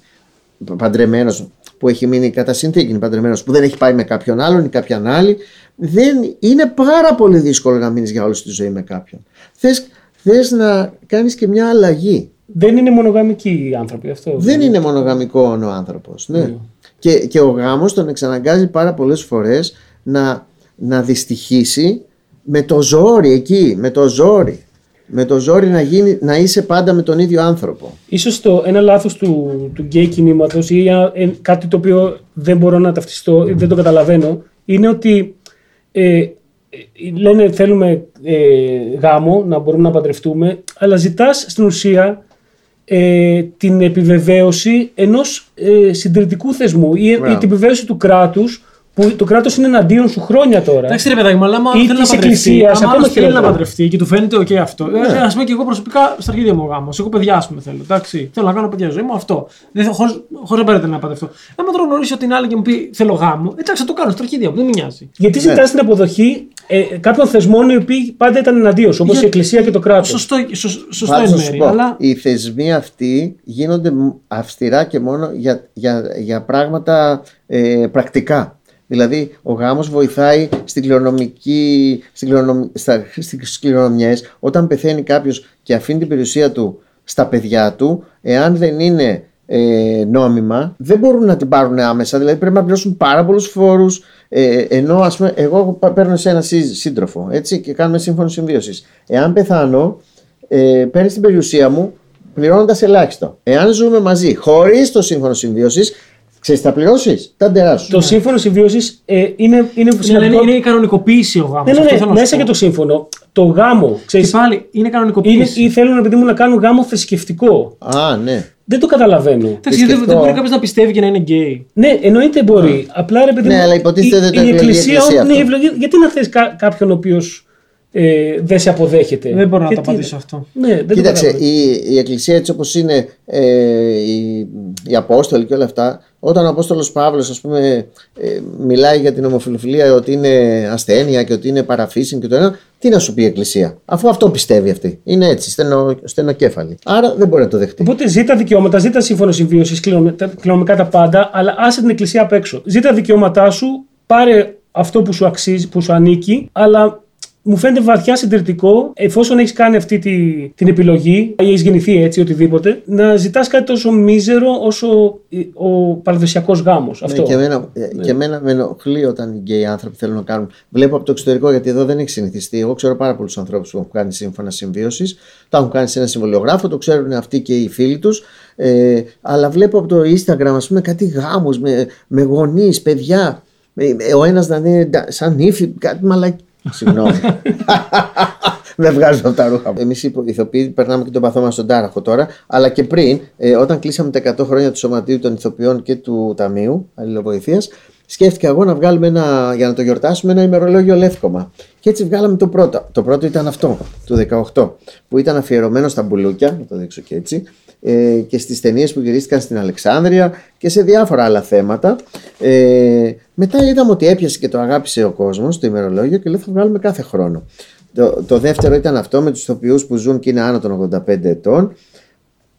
παντρεμένος που έχει μείνει κατά συνθήκη είναι παντρεμένος που δεν έχει πάει με κάποιον άλλον ή κάποιαν άλλη. Δεν, είναι πάρα πολύ δύσκολο να μείνεις για όλη σου τη ζωή με κάποιον. Θες, θες να κάνεις και μια αλλαγή. Δεν είναι μονογαμικοί οι άνθρωποι αυτό. Δεν είναι μονογαμικό ο άνθρωπος. Ναι. Και, και ο γάμος τον εξαναγκάζει πάρα πολλές φορές να, να δυστυχήσει με το ζόρι εκεί, με το ζόρι. Με το ζόρι να, γίνει, να είσαι πάντα με τον ίδιο άνθρωπο. Ίσως το, ένα λάθος του, του γκέι κινήματος ή ένα- ε, κάτι το οποίο δεν μπορώ να ταυτιστώ, δεν το καταλαβαίνω, είναι ότι ε, ε, λένε θέλουμε ε, γάμο, να μπορούμε να παντρευτούμε, αλλά ζητάς στην ουσία ε, την επιβεβαίωση ενός ε, συντηρητικού θεσμού ή, ή Μπράβο. την επιβεβαίωση του κράτους που το κράτος είναι εναντίον σου χρόνια τώρα. Εντάξει, ρε παιδάκι μου, αλλά άμα Ή θέλει να της παντρευτεί, εκκλησίας, άμα ακόμα άλλος θέλει να χειρότερα. παντρευτεί και του φαίνεται OK αυτό. Ναι. Ε, Α πούμε και εγώ προσωπικά στα αρχίδια μου ο γάμος. Εγώ παιδιά, ας πούμε θέλω. Εντάξει, θέλω να κάνω παιδιά ζωή μου αυτό. Δεν θέλω, χωρίς, χωρίς να παίρνετε να παντρευτώ. Άμα τώρα γνωρίσω την άλλη και μου πει θέλω γάμο, εντάξει, θα το κάνω στα αρχίδια μου, δεν με νοιάζει. Γιατί ζητάς την αποδοχή ε, κάποιων θεσμών οι οποίοι πάντα ήταν εναντίον σου, όπως Για- η Εκκλησία και το κράτος. Σωστό, σω- σωστό Πάντως εν θα σου μέρει. πω, Αλλά Οι θεσμοί αυτοί γίνονται μ- αυστηρά και μόνο για, για, για πράγματα ε, πρακτικά. Δηλαδή, ο γάμος βοηθάει στην κληρονομική, στην κληρονομ, στα, στις κληρονομιές. Όταν πεθαίνει κάποιος και αφήνει την περιουσία του στα παιδιά του, εάν δεν είναι ε, νόμιμα, δεν μπορούν να την πάρουν άμεσα. Δηλαδή, πρέπει να πληρώσουν πάρα πολλούς φόρους. Ε, ενώ, ας πούμε, εγώ πα- παίρνω σε ένα σύ- σύντροφο έτσι, και κάνουμε σύμφωνο συμβίωσης. Εάν πεθάνω, ε, παίρνει την περιουσία μου πληρώνοντας ελάχιστο. Εάν ζούμε μαζί χωρίς το σύμφωνο συμβίωσης, ξέρεις τι θα πληρώσεις, τα ντερά σου. Το σύμφωνο συμβίωσης ε, είναι, είναι είναι, σημαντικό. είναι η κανονικοποίηση ο γάμος. ναι, ναι, ναι, μέσα και το σύμφωνο. Το γάμο, Και ξέρεις, πάλι είναι είναι, κανονικοποίηση. ή θέλουν επειδή μου να κάνουν γάμο θρησκευτικό. Α, ναι. Δεν το καταλαβαίνω. Εντάξει, δεν, δεν θρησκευτικό. μπορεί κάποιος να πιστεύει και να είναι γκέι. Ναι, εννοείται μπορεί. Απλά ρε παιδί Ναι, μου, αλλά υποτίθεται η, το η εκλογή εκκλησία, εκκλησία ναι, αυτό. η ευλογία- γιατί να θες κα, κάποιον ο οποίος ε, δεν σε αποδέχεται; Δεν μπορώ να Και το τι απαντήσω είναι. αυτό. Ναι, δεν το Κοίταξε, κατάλαβα. η, η Εκκλησία έτσι όπως είναι ε, οι, οι Απόστολοι και όλα αυτά, όταν ο Απόστολος Παύλος ας πούμε ε, μιλάει για την ομοφιλοφιλία ότι είναι ασθένεια και ότι είναι παραφύσιν και το ένα, τι να σου πει η Εκκλησία, αφού αυτό πιστεύει αυτή. Είναι έτσι, στενο, στενοκέφαλη. Άρα δεν μπορεί να το δεχτεί. Οπότε ζήτα δικαιώματα, ζήτα σύμφωνο συμβίωσης, κληρονομικά τα πάντα, αλλά άσε την εκκλησία απ' έξω. Ζήτα δικαιώματά σου, πάρε αυτό που σου αξίζει, που σου ανήκει, αλλά μου φαίνεται βαθιά συντηρητικό, εφόσον έχεις κάνει αυτή τη, την επιλογή ή έχεις γεννηθεί έτσι, οτιδήποτε, να ζητάς κάτι τόσο μίζερο όσο ο παραδοσιακός γάμος. Αυτό. Ναι, και, εμένα, ε, και εμένα με ενοχλεί όταν οι γκέι άνθρωποι θέλουν να κάνουν. Βλέπω από το εξωτερικό γιατί εδώ δεν έχει συνηθιστεί. Εγώ ξέρω πάρα πολλούς ανθρώπους που έχουν κάνει σύμφωνα συμβίωσης. Τα έχουν κάνει σε ένα συμβολιογράφο, το ξέρουν αυτοί και οι φίλοι τους. Ε, αλλά βλέπω από το Instagram, ας πούμε, κάτι γάμου με, με γονείς, παιδιά. Ε, Ο ένας να είναι σαν ύφη, κάτι μαλακή. Συγγνώμη. Δεν βγάζω από τα ρούχα. Εμείς οι ηθοποιοί περνάμε και τον παθό μας στον τάραχο τώρα. Αλλά και πριν, ε, όταν κλείσαμε τα 100 χρόνια του Σωματείου των Ηθοποιών και του Ταμείου Αλληλοβοηθεία, σκέφτηκα εγώ να βγάλουμε ένα, για να το γιορτάσουμε ένα ημερολόγιο λεύκομα. Και έτσι βγάλαμε το πρώτο. Το πρώτο ήταν αυτό, του 18, που ήταν αφιερωμένο στα μπουλούκια, να το δείξω και έτσι, ε, και στις ταινίες που γυρίστηκαν στην Αλεξάνδρεια και σε διάφορα άλλα θέματα. Ε, μετά είδαμε ότι έπιασε και το αγάπησε ο κόσμος το ημερολόγιο και λέω θα βγάλουμε κάθε χρόνο. Το, το δεύτερο ήταν αυτό με τους ηθοποιούς που ζουν και είναι άνω των 85 ετών.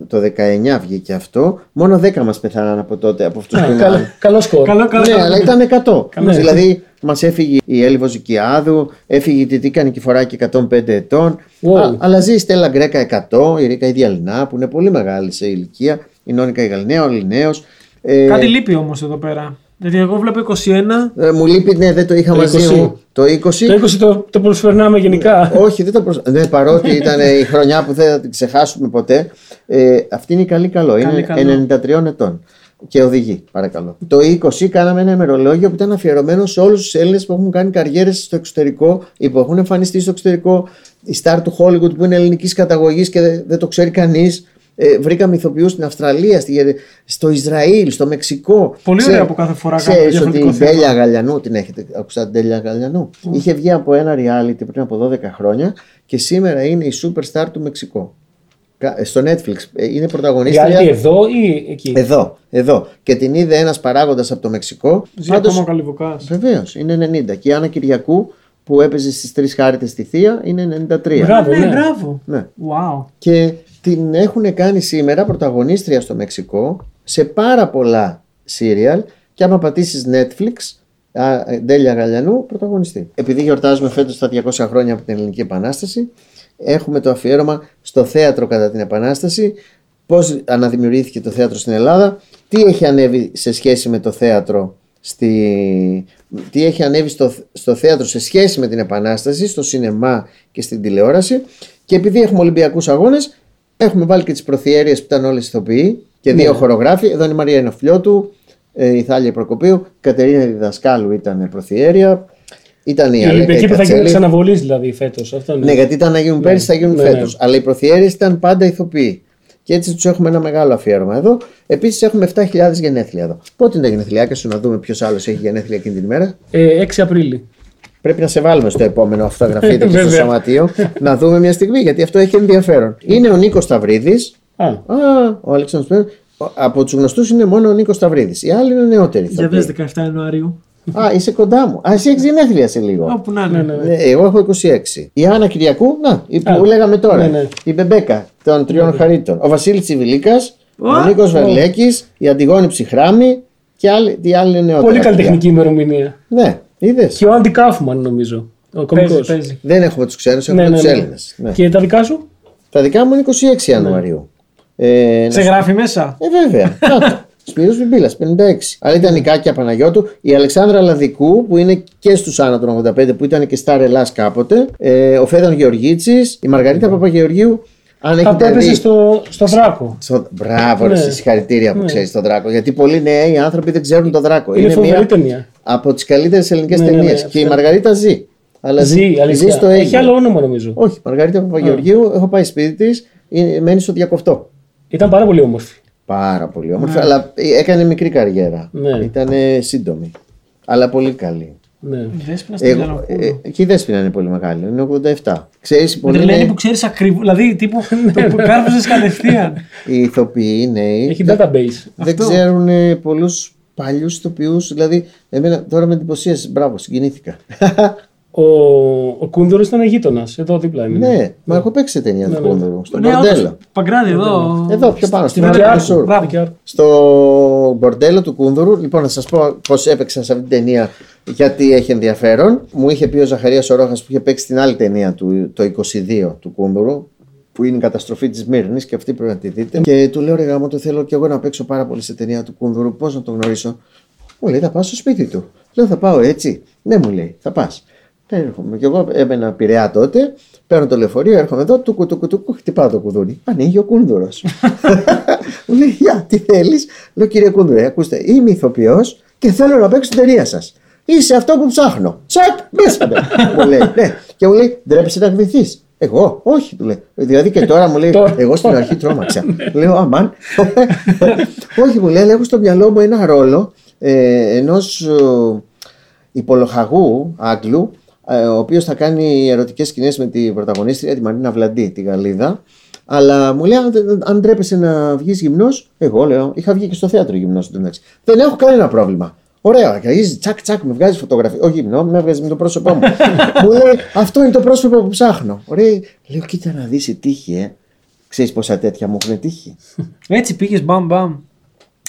Το 19 βγήκε αυτό. Μόνο 10 μας πεθάναν από τότε, από αυτούς που είναι Καλό, άνω. καλό σκορ. Καλό, καλό. Ναι, αλλά ήταν 100. Καλά. δηλαδή, μας έφυγε η Έλλη Βοζικιάδου, έφυγε η Τιτίκα Νικηφοράκη 105 ετών. Wow. Α, αλλά ζει η Στέλλα Γκρέκα 100, η Ρίκα η Διαλυνά που είναι πολύ μεγάλη σε ηλικία, η Νόνικα η Γαλινέα, ο Λινέος. Ε, Κάτι λείπει όμως εδώ πέρα. Δηλαδή, εγώ βλέπω 21. ε, μου λείπει, ναι, δεν το είχα Το μαζί 20. μου. Το 20. Το 20 το, το προσφερνάμε γενικά. Όχι, δεν το προσ... ναι, παρότι ήταν η χρονιά που δεν θα την ξεχάσουμε ποτέ. Ε, αυτή είναι η καλή καλό. Καλή είναι καλό. 93 ετών. Και οδηγεί, παρακαλώ. Το 20 κάναμε ένα ημερολόγιο που ήταν αφιερωμένο σε όλους τους Έλληνες που έχουν κάνει καριέρες στο εξωτερικό ή που έχουν εμφανιστεί στο εξωτερικό. Η star του Hollywood που είναι ελληνικής καταγωγής και δεν, δεν το ξέρει κανείς. Ε, βρήκαμε ηθοποιούς στην Αυστραλία, στη, στο Ισραήλ, στο Μεξικό. Πολύ Ξέρ- ωραία που κάθε φορά κάνουμε Ξέρεις ότι διαφορετικό η θέμα. Ντέλια Γαλιανού, την έχετε ακούσει την Ντέλια Γαλιανού; Είχε βγει από ένα reality πριν από 12 χρόνια και σήμερα είναι η superstar του Μεξικό. Κα- Στο Netflix. Ε, Είναι πρωταγωνίστρια. Reality εδώ ή εκεί; Εδώ, εδώ. Και την είδε ένας παράγοντας από το Μεξικό. Ζει ακόμα ο Καλυβουκά. Βεβαίως, είναι 90. Και η Άννα Κυριακού που έπαιζε στις τρεις χάρτε στη Θεία είναι 93. Μπράβο, Ναι, ναι. μπράβο. Ναι. Wow. Και την έχουν κάνει σήμερα πρωταγωνίστρια στο Μεξικό σε πάρα πολλά σύριαλ και άμα πατήσεις Netflix α, Ντέλια Γαλιανού πρωταγωνιστή. Επειδή γιορτάζουμε φέτος τα 200 χρόνια από την Ελληνική Επανάσταση έχουμε το αφιέρωμα στο θέατρο κατά την Επανάσταση πώς αναδημιουργήθηκε το θέατρο στην Ελλάδα τι έχει ανέβει σε σχέση με το θέατρο στη... τι έχει ανέβει στο, στο θέατρο σε σχέση με την Επανάσταση, στο σινεμά και στην τηλεόραση και επειδή έχουμε Ολυμπιακούς αγώνες έχουμε βάλει και τις προθιέρειες που ήταν όλες ηθοποιοί και δύο χορογράφοι, εδώ είναι η Μαρία Ενοφλιώτου, ε, η Θάλια Προκοπίου, η Κατερίνα Διδασκάλου ήταν προθιέρεια, ήταν η Η Αλέκα Ολυμπιακή η που θα γίνει Κατσέλη. ξαναβολή δηλαδή φέτος. Αυτό Ναι, γιατί ήταν να γίνουν πέρσι, θα γίνουν Ναι, φέτος. ναι. Αλλά οι προθιέρειε ήταν πάντα ηθοποιοί. Και έτσι τους έχουμε ένα μεγάλο αφιέρωμα εδώ. Επίσης έχουμε 7.000 γενέθλια εδώ. Πότε είναι τα γενέθλιάκια σου, να δούμε ποιος άλλος έχει γενέθλια εκείνη την ημέρα. Ε, 6 Απρίλη. Πρέπει να σε βάλουμε στο επόμενο φωτογραφείτε και στο Βέβαια. σωματείο να δούμε μια στιγμή γιατί αυτό έχει ενδιαφέρον. Είναι ο Νίκος Σταυρίδης. Α, Α, ο Αλέξανδρος Πέρας. Ο- Από τους γνωστούς είναι μόνο ο Νίκος Σταυρίδης. Οι άλλοι είναι νεότεροι. Για ηθοποιοί. δες 17 Ιανουαρίου. Α, είσαι κοντά μου. Α, εσύ έχεις γενέθλια σε λίγο. Όπου να ναι, είναι. ναι. Ναι, εγώ έχω 26. Η Άννα Κυριακού, να, η που Α, λέγαμε τώρα. ναι, ναι. Η Μπεμπέκα των τριών χαρίτων. Ο Βασίλης Τσιβιλίκας, ο Α, Νίκο Βερλέκη, η Αντιγόνη Ψυχράμη και άλλοι, οι άλλοι είναι νεότεροι. πολύ καλλιτεχνική ημερομηνία. Ναι, είδες; Και ο Άντι Κάφμαν νομίζω. Ο Παίζει, κωμικός. παίζει. Δεν έχουμε τους ξένους, έχουμε Ναι, ναι, τους ναι. Έλληνες. Ναι. Και τα δικά σου; Τα δικά μου είναι 26 Ιανουαρίου. Ε, Σε να- γράφει μέσα; Ε, βέβαια. Κάτω. Σπύρος Βιμπίλας, 56. Αλλά ήταν η Κάκια Παναγιώτου, η Αλεξάνδρα Λαδικού που είναι και στους άνω των 85 που ήταν και στα Ρελάς κάποτε, ε, ο Φέδων Γεωργίτσης, η Μαργαρίτα Παπαγεωργίου. Αν Αυτό έχετε έπεσε δει. στο, στο Δράκο. Στο... Μπράβο, ρε, Ναι. συγχαρητήρια που Ναι. ξέρεις τον Δράκο. Γιατί πολλοί νέοι άνθρωποι δεν ξέρουν τον Δράκο. Είναι φοβερή μία ταινία. από τις καλύτερες ελληνικές Ναι, ναι, ναι, ταινίες. αυτό. Και η Μαργαρίτα ζει. Αλλά Ζει, αλήθεια. στο Έχει Αίγυπτο. άλλο όνομα νομίζω. Όχι, Μαργαρίτα Παπαγεωργίου, έχω πάει σπίτι της, μένει στο διακοφτό. Ήταν πάρα πολύ όμορφη. Πάρα πολύ όμορφη, αλλά έκανε μικρή καριέρα. Ναι. Ήταν σύντομη. Αλλά πολύ καλή. Ναι. Η Δέσποινα στην Εγώ, Μελανοπούλου. ε, και η Δέσποινα είναι πολύ μεγάλη, είναι 87. Ξέρεις, Με πολλοί τρελαίνει είναι που ξέρεις ακριβώς. Δηλαδή τύπου το κάρφωσε κατευθείαν. οι ηθοποιοί, οι νέοι, Έχει database. δεν Αυτό. ξέρουν ε, πολλούς παλιούς ηθοποιούς, δηλαδή εμένα τώρα με εντυπωσίασες, μπράβο, συγκινήθηκα. Ο, ο Κούνδωρο ήταν γείτονας. Εδώ δίπλα είναι. ναι, μα έχω παίξει σε ταινία του ναι. Κούνδουρου, στο Ναι, μπορντέλο. όντως, Παγκράτη εδώ. Εδώ, πιο πάνω, στην Δικαιάρου. Άρκο Σουρ. Μπράβο. Δικαιάρου. Στο μπορντέλο του Κούνδουρου, λοιπόν, να σας πω πώς έπαιξα σε αυτή την ταινία, γιατί έχει ενδιαφέρον. Μου είχε πει ο Ζαχαρίας Ορόχα που είχε παίξει την άλλη ταινία του, το 22 του Κούνδουρου, που είναι η καταστροφή της Μύρνης και αυτή πρέπει να τη δείτε. Και του λέω: Ρε γάμο, το θέλω και εγώ να παίξω πάρα πολύ σε ταινία του Κούνδουρου. Πώς να το γνωρίσω. Μου λέει: Θα πάω στο σπίτι του. Λέω: Θα πάω έτσι. Ναι, μου λέει: Θα πας. Έρχομαι. Και εγώ έμενα πειραιά τότε. Παίρνω το λεωφορείο, έρχομαι εδώ, του κουτου κουτου, χτυπάω το κουδούνι. Ανοίγει ο κούνδουρος. Μου λέει, Γεια, τι θέλεις; Λέω, κύριε Κούνδουρε, ακούστε, είμαι ηθοποιός και θέλω να παίξω την ταινία σας. Είσαι αυτό που ψάχνω. Τσακ, μέσα με. μου λέει, ναι. Και μου λέει, ντρέπεσαι να γδυθεί. Εγώ, όχι, του λέει. Δηλαδή και τώρα μου λέει, Τώρα. εγώ στην αρχή τρόμαξα. Λέω, αμάν. όχι, μου λέει, αλλά έχω στο μυαλό μου ένα ρόλο ε, ενός υπολογαγού Άγγλου, ε, ο οποίος θα κάνει ερωτικές σκηνές με την πρωταγωνίστρια, τη Μαρίνα Βλαντή, τη Γαλλίδα. Αλλά μου λέει, αν, δεν- αν ντρέπεσαι να βγεις γυμνός, εγώ λέω, είχα βγει και στο θέατρο γυμνός εντάξει. Δεν έχω κανένα πρόβλημα. Ωραία, και αρχίζει τσακ τσακ, με βγάζει φωτογραφία. Όχι γυμνό, με βγάζει με το πρόσωπό μου. μου λέει, αυτό είναι το πρόσωπο που ψάχνω. Ωραία, λέω, κοίτα να δεις η τύχη, ε. Ξέρεις πόσα τέτοια μου έχουν τύχει. Έτσι πήγες μπαμ μπαμ.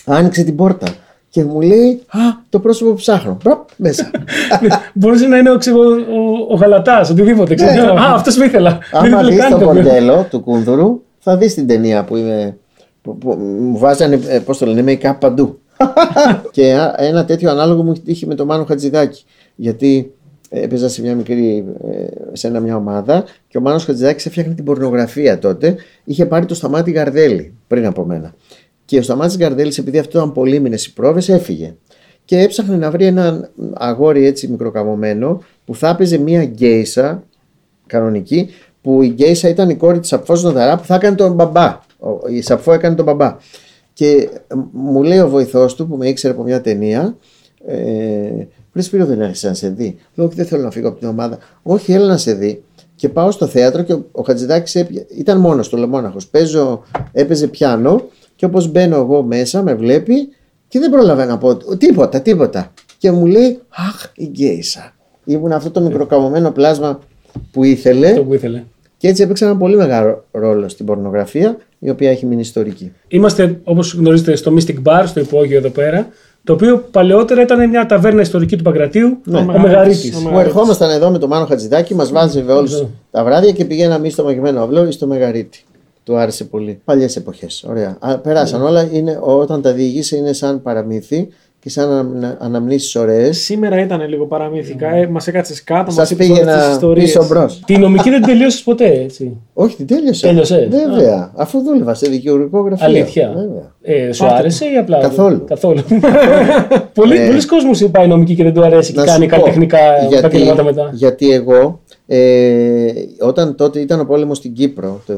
Άνοιξε την πόρτα και μου λέει, Α, το πρόσωπο που ψάχνω. Μπραπ, μέσα. Μπορούσε να είναι ο, ξέρω, ο, ο Γαλατάς, οτιδήποτε. Ξέρω. Ναι. Α, αυτός με ήθελα. Δεν Άμα ήθελε δεις καν το το μοντέλο του Κούνδουρου, θα δεις την ταινία που είμαι. Που, που μου βάζανε, ε, πώς το λένε, make-up παντού. και α- ένα τέτοιο ανάλογο μου έχει τύχει με τον Μάνο Χατζηδάκη. Γιατί ε, έπαιζα σε μια μικρή, ε, σε ένα μια ομάδα και ο Μάνος Χατζηδάκης έφτιαχνε την πορνογραφία τότε. Είχε πάρει το Σταμάτη Γαρδέλη πριν από μένα. Και ο Σταμάτης Γαρδέλης επειδή αυτό ήταν πολύ μήνες οι πρόβες έφυγε. Και έψαχνε να βρει έναν αγόρι έτσι μικροκαμωμένο που θα έπαιζε μια γκέισα κανονική που η Γκέισα ήταν η κόρη της Σαπφός Νοδαρά που θα έκανε τον μπαμπά. Ο- Η Σαπφό έκανε τον μπαμπά. Και ε, μου λέει ο βοηθός του που με ήξερε από μια ταινία ε, Βρε Σπύρο δεν έρχεσαι να σε δει. Λέω όχι δεν θέλω να φύγω από την ομάδα. Όχι έλα να σε δει. Και πάω στο θέατρο και ο, ο Χατζηδάκης έπια- ήταν μόνος του λεμόναχος. Παίζω, έπαιζε πιάνο και όπως μπαίνω εγώ μέσα με βλέπει και δεν πρόλαβα να πω τίποτα, τίποτα. Και μου λέει αχ η Γκέισα. Ήμουν αυτό το μικροκαμωμένο πλάσμα που ήθελε Αυτό που ήθελε. και έτσι έπαιξε ένα πολύ μεγάλο ρόλο στην πορνογραφία η οποία έχει μείνει ιστορική. Είμαστε, όπως γνωρίζετε, στο Mystic Bar, στο υπόγειο εδώ πέρα. Το οποίο παλαιότερα ήταν μια ταβέρνα ιστορική του Παγκρατίου. Ναι. Ο Ο Μεγαρίτης. Μεγαρίτης. Που ερχόμασταν εδώ με τον Μάνο Χατζηδάκη, μας βάζευε όλους Ναι. τα βράδια και πηγαίναμε ή στο Μαγειμένο Αυλό ή στο Μεγαρίτη. Του άρεσε πολύ. Παλιές εποχές. Ωραία. Α, περάσαν Ναι. όλα. Είναι, όταν τα διηγήσει είναι σαν παραμύθι και σαν ανα, αναμνήσεις ωραίες. Σήμερα ήταν λίγο παραμύθικα. Ε, μας έκατσε κάτω, μας Σας είπες όλες τις πήγαινα ιστορίες. πίσω μπρος. Τη νομική δεν τελείωσες ποτέ, έτσι; Όχι, την τέλειωσα. Τέλειωσε. Βέβαια. Αφού δούλευα σε δικαιολογικό γραφείο. Αλήθεια. Βέβαια. Ε, σου Πάρτε άρεσε ή απλά. Καθόλου. Καθόλου; Πολλοί Ε, πολλοί κόσμος πάει νομική και δεν του αρέσει και Να κάνει σου πω, καλλιτεχνικά γιατί, επαγγέλματα μετά. γιατί εγώ ε, όταν τότε ήταν ο πόλεμος στην Κύπρο το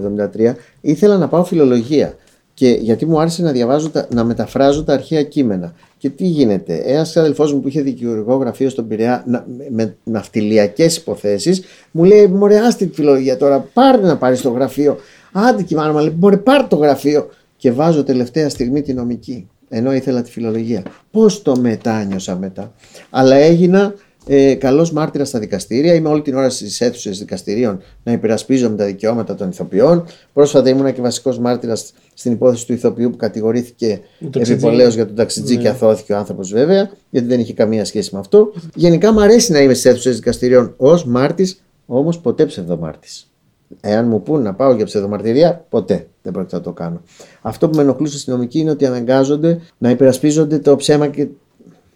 1973 ήθελα να πάω φιλολογία και γιατί μου άρεσε να διαβάζω, τα- να μεταφράζω τα αρχαία κείμενα. Και τι γίνεται, ένας αδελφός μου που είχε δικηγορικό γραφείο στον Πειραιά να, με ναυτιλιακές υποθέσεις, μου λέει: Μωρέ, άστη τη φιλολογία τώρα, πάρε να πάρεις το γραφείο. Άντε και μάνα, μου λέει: Μωρέ, πάρε το γραφείο. Και βάζω τελευταία στιγμή τη νομική. Ενώ ήθελα τη φιλολογία. Πώς το μετάνιωσα μετά. Αλλά έγινα ε, καλός μάρτυρας στα δικαστήρια. Είμαι όλη την ώρα στις αίθουσες δικαστηρίων να υπερασπίζομαι τα δικαιώματα των ηθοποιών. Πρόσφατα ήμουνα και βασικός μάρτυρας στην υπόθεση του ηθοποιού που κατηγορήθηκε Το ταξιτζή. επιπολέω για τον ταξιτζή Ναι. και αθώθηκε ο άνθρωπος βέβαια, γιατί δεν είχε καμία σχέση με αυτό. Γενικά μου αρέσει να είμαι στις αίθουσες δικαστηρίων ως μάρτης, όμως ποτέ ψευδομάρτης. Εάν μου πούν να πάω για ψευδομαρτυρία, ποτέ δεν πρόκειται να το κάνω. Αυτό που με ενοχλούσε στην νομική είναι ότι αναγκάζονται να υπερασπίζονται το ψέμα και,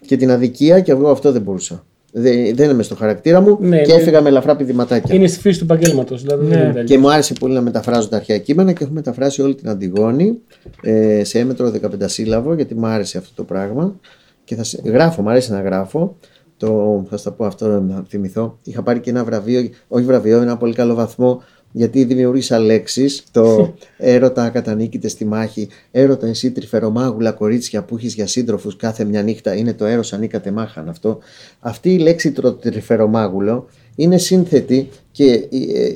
και την αδικία και εγώ αυτό δεν μπορούσα. Δεν, δεν είμαι στο χαρακτήρα μου Ναι, και ναι. έφυγα με ελαφρά πηδηματάκια. Είναι στη φύση του επαγγέλματος. Δηλαδή δεν Ναι. είναι τέλειος. Και μου άρεσε πολύ να μεταφράζω τα αρχαία κείμενα και έχω μεταφράσει όλη την Αντιγόνη ε, σε έμετρο 15 σύλλαβο γιατί μου άρεσε αυτό το πράγμα. Και θα, σε- γράφω, μου αρέσει να γράφω. Το, θα στα πω αυτό να θυμηθώ. Είχα πάρει και ένα βραβείο, όχι βραβείο, ένα πολύ καλό βαθμό γιατί δημιούργησα λέξει. Το έρωτα κατανίκηται στη μάχη. Έρωτα εσύ τρυφερομάγουλα κορίτσια που έχεις για σύντροφους κάθε μια νύχτα. Είναι το έρος ανήκατε μάχαν αυτό. Αυτή η λέξη το τρυφερομάγουλο είναι σύνθετη και ε, ε, ε,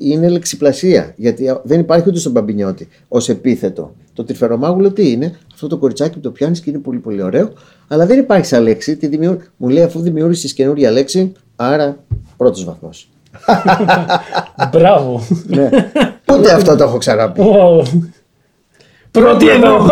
είναι λεξιπλασία. Γιατί δεν υπάρχει ούτε στον Μπαμπινιώτη ως επίθετο. Το τρυφερομάγουλο τι είναι, αυτό το κοριτσάκι που το πιάνεις και είναι πολύ πολύ ωραίο, αλλά δεν υπάρχει σαν λέξη. Τι δημιουργ... Μου λέει αφού δημιούργησες καινούρια λέξη, άρα πρώτος βαθμός. Μπράβο. ναι. Ούτε αυτό το έχω ξαναπεί. Wow. Πρώτη εδώ.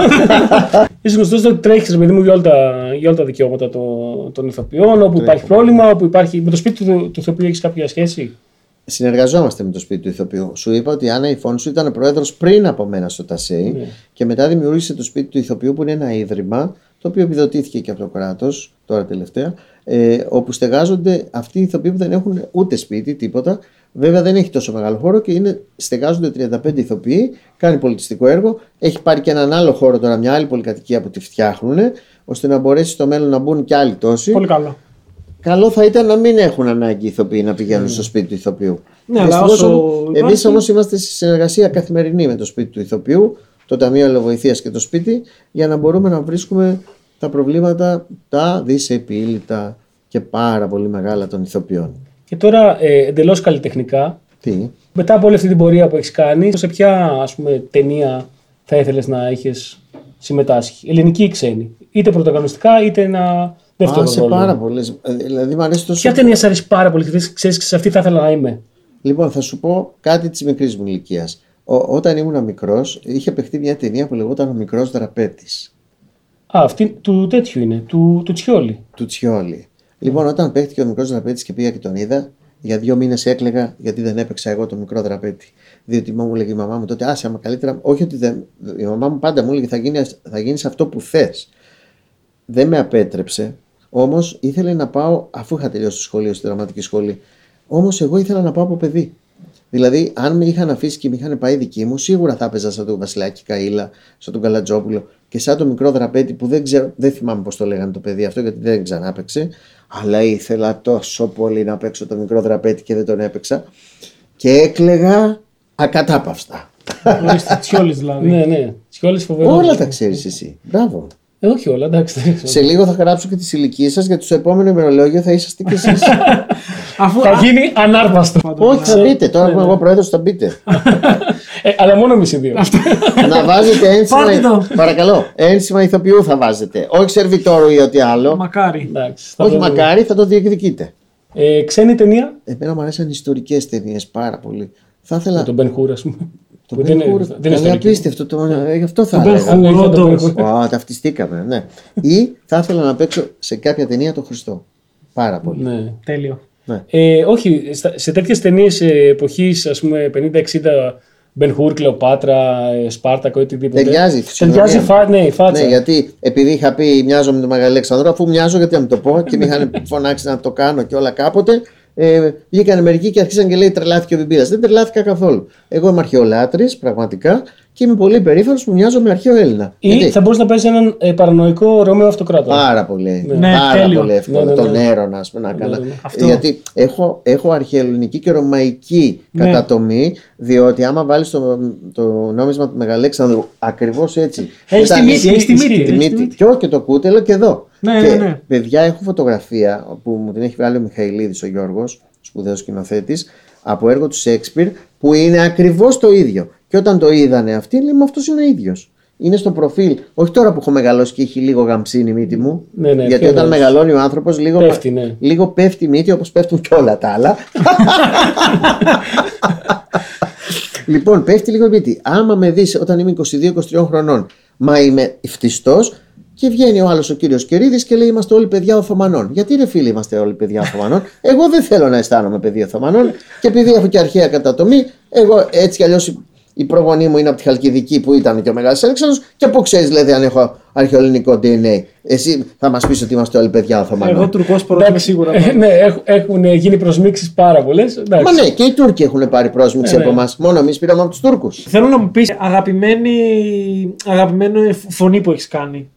Είσαι γνωστός ότι τρέχεις, παιδί μου, για όλα τα, για όλα τα δικαιώματα των, των ηθοποιών, όπου υπάρχει πρόβλημα, όπου υπάρχει. Με το σπίτι του, του ηθοποιού έχεις κάποια σχέση; Συνεργαζόμαστε με το σπίτι του ηθοποιού. Σου είπα ότι η Άννα Ιφώνσου ήταν πρόεδρος πριν από μένα στο ΤΑΣΕΙ Ναι. και μετά δημιούργησε το σπίτι του ηθοποιού που είναι ένα ίδρυμα το οποίο επιδοτήθηκε και από το κράτος τώρα τελευταία, ε, όπου στεγάζονται αυτοί οι ηθοποιοί που δεν έχουν ούτε σπίτι, τίποτα. Βέβαια δεν έχει τόσο μεγάλο χώρο και είναι, στεγάζονται 35 ηθοποιοί, κάνει πολιτιστικό έργο. Έχει πάρει και έναν άλλο χώρο τώρα, μια άλλη πολυκατοικία που τη φτιάχνουν, ώστε να μπορέσει στο μέλλον να μπουν και άλλοι τόσοι. Πολύ καλό. Καλό θα ήταν να μην έχουν ανάγκη οι ηθοποιοί να πηγαίνουν στο σπίτι του ηθοποιού. Ναι, αλλά όσο Εμεί υπάρχει- όμως είμαστε σε συνεργασία καθημερινή με το σπίτι του ηθοποιού, το Ταμείο Αλληλοβοηθείας και το σπίτι, για να μπορούμε να βρίσκουμε τα προβλήματα τα δυσεπίλητα και πάρα πολύ μεγάλα των ηθοποιών. Και τώρα ε, εντελώς καλλιτεχνικά, Τι, μετά από όλη αυτή την πορεία που έχεις κάνει, σε ποια ας πούμε, ταινία θα ήθελες να είχε συμμετάσχει, ελληνική ή ξένη, είτε πρωταγωνιστικά είτε ένα δεύτερο Α, σε ρόλο. πάρα πολλέ. Δηλαδή, μου αρέσει τόσο. Ποια ταινία σε αρέσει πάρα πολύ και ξέρεις σε αυτή θα ήθελα να είμαι; Λοιπόν, θα σου πω κάτι της μικρής μου ηλικίας. Όταν ήμουν μικρός, είχε παιχτεί μια ταινία που λεγόταν Ο Μικρός Δραπέτης. Α, αυτή του τέτοιου είναι, του, του Τσιόλη. του Τσιόλι. Λοιπόν, όταν παίχτηκε ο μικρός δραπέτης και πήγα και τον είδα, για δύο μήνες έκλαιγα γιατί δεν έπαιξα εγώ τον μικρό δραπέτη. Διότι μου έλεγε η μαμά μου τότε, άσε άμα καλύτερα. Όχι ότι δεν. Η μαμά μου πάντα μου έλεγε θα, γίνεις, θα γίνεις αυτό που θες. Δεν με απέτρεψε. Όμως ήθελε να πάω, αφού είχα τελειώσει το σχολείο, στη δραματική σχολή. Όμως εγώ ήθελα να πάω από παιδί. Δηλαδή, αν με είχαν αφήσει και με είχαν πάει δικοί μου, σίγουρα θα έπαιζα σαν τον Βασιλάκη Καήλα, σαν τον Καλατζόπουλο και σαν τον μικρό δραπέτη που δεν ξέρω, δεν θυμάμαι πώς το λέγανε το παιδί αυτό γιατί δεν ξανά έπαιξε. Αλλά ήθελα τόσο πολύ να παίξω τον μικρό δραπέτη και δεν τον έπαιξα. Και έκλεγα ακατάπαυστα. Ορίστε, Τσιόλης δηλαδή. Ναι, ναι. Τσιόλη φοβερός. Όλα τα ξέρεις εσύ. Μπράβο. Ε, όχι όλα, εντάξει. δεν ξέρω. Σε λίγο θα γράψω και τις ηλικίες σας γιατί στο επόμενο ημερολόγιο θα είσαστε κι εσείς. Αφού, Θα γίνει ανάρπαστο. Όχι, θα μπείτε. Τώρα που είμαι εγώ πρόεδρος, θα μπείτε. Ε, αλλά μόνο εμεί οι δύο. να βάζετε ένσημα. Πάρτε το. Παρακαλώ, ένσημα ηθοποιού θα βάζετε. Όχι σερβιτόρου ή ό,τι άλλο. μακάρι. Εντάξει, θα Όχι το δούμε. μακάρι, θα το διεκδικείτε. Ε, ξένη ταινία. Εμένα μου αρέσαν ιστορικές ταινίες πάρα πολύ. Θα ήθελα. Με τον Μπεν Χούρ, ας πούμε. Το Που Ben δεν είναι- Hur, δεν είναι καλή ιστορική. απίστευτο. Το, ε, γι' αυτό θα Ben έλεγα. Hur. Ναι, για τον Όντως. Ben Hur. Ω, ταυτιστήκαμε, ναι. Ή θα ήθελα να παίξω σε κάποια ταινία τον Χριστό. Πάρα πολύ. Ναι. Τέλειο. Ναι. Ε, όχι, στα- σε τέτοιες ταινίες εποχής, ας πούμε 50-60, Μπεν Χούρ, Κλεοπάτρα, ε, Σπάρτακο, οτιδήποτε. Ταιριάζει η φυσιογνωμία Ταιριάζει μου. φα, ναι, η φάτσα. Ναι, γιατί επειδή είχα πει μοιάζω με τον Μεγαλέξανδρο, αφού μοιάζω γιατί να μην το πω και με είχαν φωνάξει να το κάνω και όλα κάποτε, ε, βγήκαν μερικοί και αρχίσαν και λέει τρελάθηκε ο Βιμπίδα. Δεν τρελάθηκα καθόλου. Εγώ είμαι αρχαιολάτρης, πραγματικά, και είμαι πολύ περήφανος που μοιάζω με αρχαίο Έλληνα. Ή Γιατί- θα μπορούσε να παίζει έναν ε, παρανοϊκό Ρώμεο Αυτοκράτορα. Πάρα πολύ. Ναι, πάρα τέλειο. πολύ εύκολο. Ναι, ναι, ναι. Τον Έρωνα, ας πούμε, να κάνω. ναι, ναι. Αυτό. Γιατί έχω, έχω αρχαιοελληνική και ρωμαϊκή Ναι. κατατομή, διότι άμα βάλεις το, το νόμισμα του Μεγαλέξανδρου ακριβώς έτσι. Έχεις ήταν- τη μύτη, έχεις τη ισχύει. μύτη. τη έχεις τη μύτη. μύτη. Και όχι και το κούτελο και εδώ. Ναι, και ναι, ναι. παιδιά, έχω φωτογραφία που μου την έχει βγάλει ο Μιχαηλίδης ο Γιώργος, σπουδαίος σκηνοθέτης, από έργο του Σέξπιρ που είναι ακριβώς το ίδιο. Και όταν το είδανε αυτοί, λέμε αυτός είναι ο ίδιος. Είναι στο προφίλ. Όχι τώρα που έχω μεγαλώσει και έχει λίγο γαμψίνη η μύτη μου. Ναι, ναι, γιατί πιο όταν ωραίος. μεγαλώνει ο άνθρωπος, λίγο, Πέφτει, ναι. λίγο πέφτει η μύτη όπως πέφτουν και όλα τα άλλα. λοιπόν, πέφτει λίγο η μύτη. Άμα με δεις όταν είμαι 22-23 χρονών, μα είμαι φτιστός, και βγαίνει ο άλλος ο κύριος Κερίδης και λέει: Είμαστε όλοι παιδιά Οθωμανών. Γιατί ρε φίλοι, είμαστε όλοι παιδιά Οθωμανών; Εγώ δεν θέλω να αισθάνομαι παιδί Οθωμανών και επειδή έχω και αρχαία κατατομή, εγώ έτσι κι αλλιώς η προγονή μου είναι από τη Χαλκιδική που ήταν και ο Μεγάλο Αλέξανδρος και από ξέρεις δηλαδή αν έχω αρχαιοελληνικό DNA. Εσύ θα μας πεις ότι είμαστε όλοι παιδιά Οθωμανών. Εγώ τουρκός πρώτος είμαι σίγουρα. Ε, ναι, έχ- έχουν γίνει προσμίξεις πάρα πολλές. Μα ναι, και οι Τούρκοι έχουν πάρει πρόσμιξη Ε, ναι. από εμά. Μόνο εμείς πήραμε από τους Τούρκους. Θέλω να μου πεις αγαπημένη, αγαπημένη φωνή που έχεις κάνει.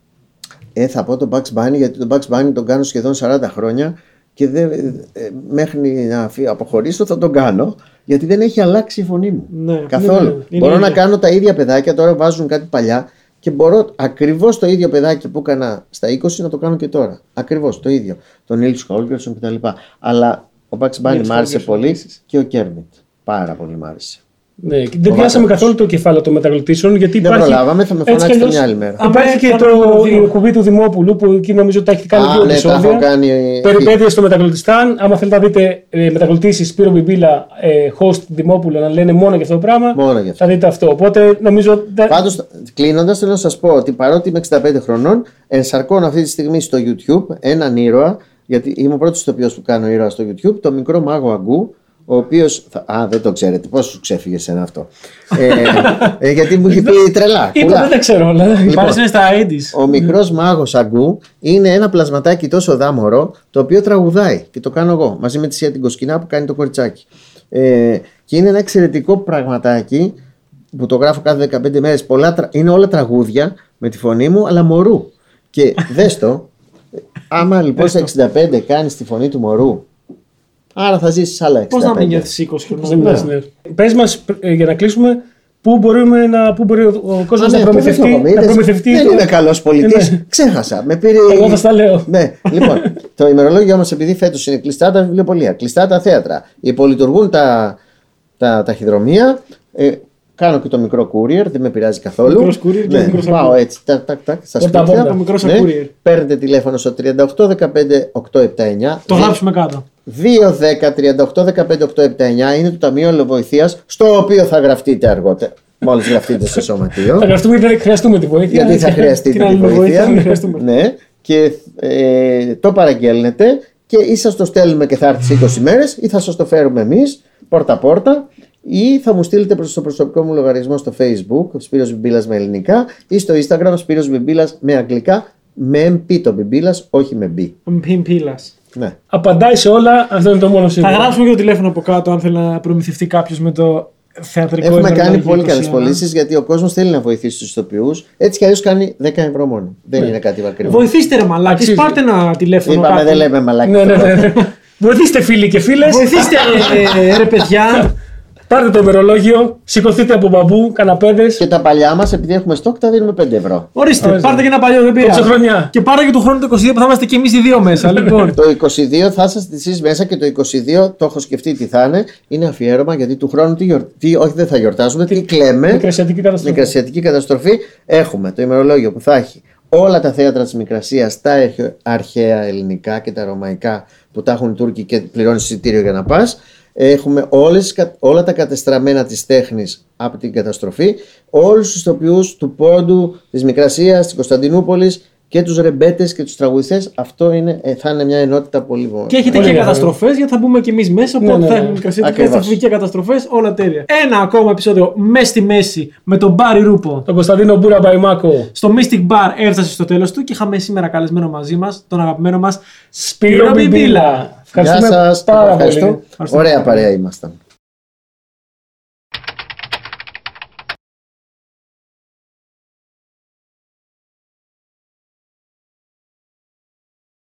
Ε, θα πω τον Bugs Bunny γιατί τον Bugs Bunny τον κάνω σχεδόν 40 χρόνια και δεν, ε, μέχρι να φύ- αποχωρήσω θα τον κάνω γιατί δεν έχει αλλάξει η φωνή μου. Ναι, Καθόλου. ναι, ναι. Είναι μπορώ να ίδια. κάνω τα ίδια παιδάκια, τώρα βάζουν κάτι παλιά και μπορώ ακριβώς το ίδιο παιδάκι που έκανα στα 20 να το κάνω και τώρα. Ακριβώς το ίδιο. Τον Νίλ Χόλγκερσον κτλ. Αλλά ο Bugs Bunny Nils μ' άρεσε Holgersson πολύ επίσης. και ο Κέρμιτ. Πάρα πολύ μ' άρεσε. Ναι, και δεν Ο πιάσαμε Βάτραχος. καθόλου το κεφάλαιο των μεταγλωτήσεων γιατί Δεν υπάρχει. προλάβαμε, θα με έτσι φωνάξετε κι αλλιώς μια άλλη μέρα. Υπάρχει Αμέ, και θα το, κάνουμε δύο. η εκπομπή του Δημόπουλου που εκεί νομίζω ότι τα έχει κάνει Α, δύο ναι, τα επεισόδια. έχω κάνει. Περιπέτειες στο Μεταγλωτιστάν. Άμα θέλετε να δείτε ε, μεταγλωτήσεις Σπύρο Μπιμπίλα, ε, host Δημόπουλο να λένε μόνο για αυτό το πράγμα, Μόνο γι' αυτό. θα δείτε αυτό. Οπότε νομίζω. δεν- Πάντως, κλείνοντας, θέλω να σας πω ότι παρότι είμαι 65 χρονών, ενσαρκώνω αυτή τη στιγμή στο YouTube έναν ήρωα, γιατί είμαι ο πρώτος ηθοποιός που κάνω ήρωα στο YouTube, το μικρό μάγο Αγκού, ο οποίος. Α, δεν το ξέρετε, πώς σου ξέφυγε ένα αυτό; ε, ε, γιατί μου έχει πει τρελά. Είπα, κουλά. δεν τα ξέρω όλα. Πάλι είναι στα 80s. Ο μικρός μάγος Αγκού είναι ένα πλασματάκι τόσο δάμορο το οποίο τραγουδάει και το κάνω εγώ μαζί με τη Σία την Κοσκινά που κάνει το κοριτσάκι. Ε, και είναι ένα εξαιρετικό πραγματάκι που το γράφω κάθε 15 μέρες. Είναι όλα τραγούδια με τη φωνή μου, αλλά μωρού. Και δες το, άμα λοιπόν στα 65 κάνεις τη φωνή του μωρού, άρα θα ζήσεις άλλα 65. Πώς να μην νιώθεις 20 Δεν χρόνια. πες, ναι. Πες μας ε, για να κλείσουμε πού, μπορούμε να, πού μπορεί ο, ο κόσμος Α, να ναι, προμηθευτεί. αυτό δεν το να είπαμε. προμηθευτεί Δεν το- είμαι καλός πολιτής. Ναι. Ξέχασα. Με πήρε. Εγώ θα στα λέω. Ναι, λοιπόν, το ημερολόγιο μας, επειδή φέτος είναι κλειστά τα βιβλιοπολία, κλειστά τα θέατρα, υπολειτουργούν τα, τα ταχυδρομεία. Ε, κάνω και το μικρό courier, δεν με πειράζει καθόλου. Μικρός courier και ναι, μικρός πάω courier. έτσι, τακ, τακ, τακ, στα Πόρτα σπίτια. πόρτα, μικρός ναι, courier. Παίρνετε τηλέφωνο στο 38 15 879. Το γράψουμε κάτω. 210 38 15 879 είναι το Ταμείο Αλληλοβοηθεία, στο οποίο θα γραφτείτε αργότερα. Μόλις γραφτείτε στο σωματείο. Θα χρειαστούμε, δεν χρειαστούμε τη βοήθεια. Γιατί θα Και- χρειαστείτε την τη άλλη βοήθεια βοήθεια. δεν χρειαστούμε. ναι, και ε, το παραγγέλνετε και ή σας το στέλνουμε και θα έρθει σε 20 μέρες, ή θα σας το φέρουμε εμείς πόρτα-πόρτα, ή θα μου στείλετε προς το προσωπικό μου λογαριασμό στο Facebook, Σπύρος Μπιμπίλας με ελληνικά, ή στο Instagram, Σπύρος Μπιμπίλας με αγγλικά, με MP το Μπιμπίλας, όχι με B. Πιμπίλα. Ναι. Απαντάει σε όλα, αυτό είναι το μόνο Θα σίγουρο. γράψουμε και το τηλέφωνο από κάτω αν θέλει να προμηθευτεί κάποιος με το θεατρικό Έχουμε κάνει ημερολόγιο πολύ καλές 21. πωλήσεις γιατί ο κόσμος θέλει να βοηθήσει τους ηθοποιούς. Έτσι κι αλλιώς κάνει 10 ευρώ μόνο. Δεν είναι κάτι ακριβό. Βοηθήστε ρε μαλάκι, Αξίζει. πάρτε ένα τηλέφωνο Είπαμε κάτι. δεν λέμε μαλάκι. Ναι, ναι, ναι. ναι. Βοηθήστε φίλοι και φίλες. Βοηθήστε ε, ε, ρε παιδιά. Πάρτε το ημερολόγιο, σηκωθείτε από μπαμπού, καναπέδες. Και τα παλιά μας, επειδή έχουμε στόκ, τα δίνουμε 5 ευρώ. Ορίστε, Ορίστε. πάρτε και ένα παλιό, δεν πειράζει. χρονιά. Και πάρτε και του χρόνου το 22 που θα είμαστε και εμείς οι δύο μέσα. λοιπόν. Το 22 θα είσαστε εσείς μέσα και το 22 το έχω σκεφτεί τι θα είναι. Είναι αφιέρωμα γιατί του χρόνου τι, γιορ... τι όχι δεν θα γιορτάζουμε, τι κλαίμε. Μικρασιατική καταστροφή. Μικρασιατική καταστροφή. Έχουμε το ημερολόγιο που θα έχει όλα τα θέατρα της Μικρασίας, τα αρχαι- αρχαία ελληνικά και τα ρωμαϊκά που τα έχουν οι Τούρκοι και πληρώνει εισιτήριο για να πας. Έχουμε όλες, κα- όλα τα κατεστραμμένα της τέχνης από την καταστροφή, όλους τους ηθοποιούς του Πόντου, της Μικρασίας, της Κωνσταντινούπολης και τους ρεμπέτες και τους τραγουδιστές. Αυτό είναι, ε, θα είναι μια ενότητα πολύ και έχετε Πολύ και ενδιαφέρον. καταστροφές γιατί θα μπούμε και εμείς μέσα. Οπότε ναι, θα ναι. έχουμε μικρασιατικέ Ακριβώς. καταστροφέ και καταστροφές. Όλα τέλεια. Ένα ακόμα επεισόδιο μες στη μέση με τον Μπάρι Ρούπο. Τον Κωνσταντίνο Μπούρα Μπαϊμάκο. Στο Mystic Bar έφτασε στο τέλος του και είχαμε σήμερα καλεσμένο μαζί μας τον αγαπημένο μας Σπύρο Μπιμπίλα. Γεια Ευχαριστούμε σας, πάρα ευχαριστώ. πολύ. Ωραία παρέα ήμασταν.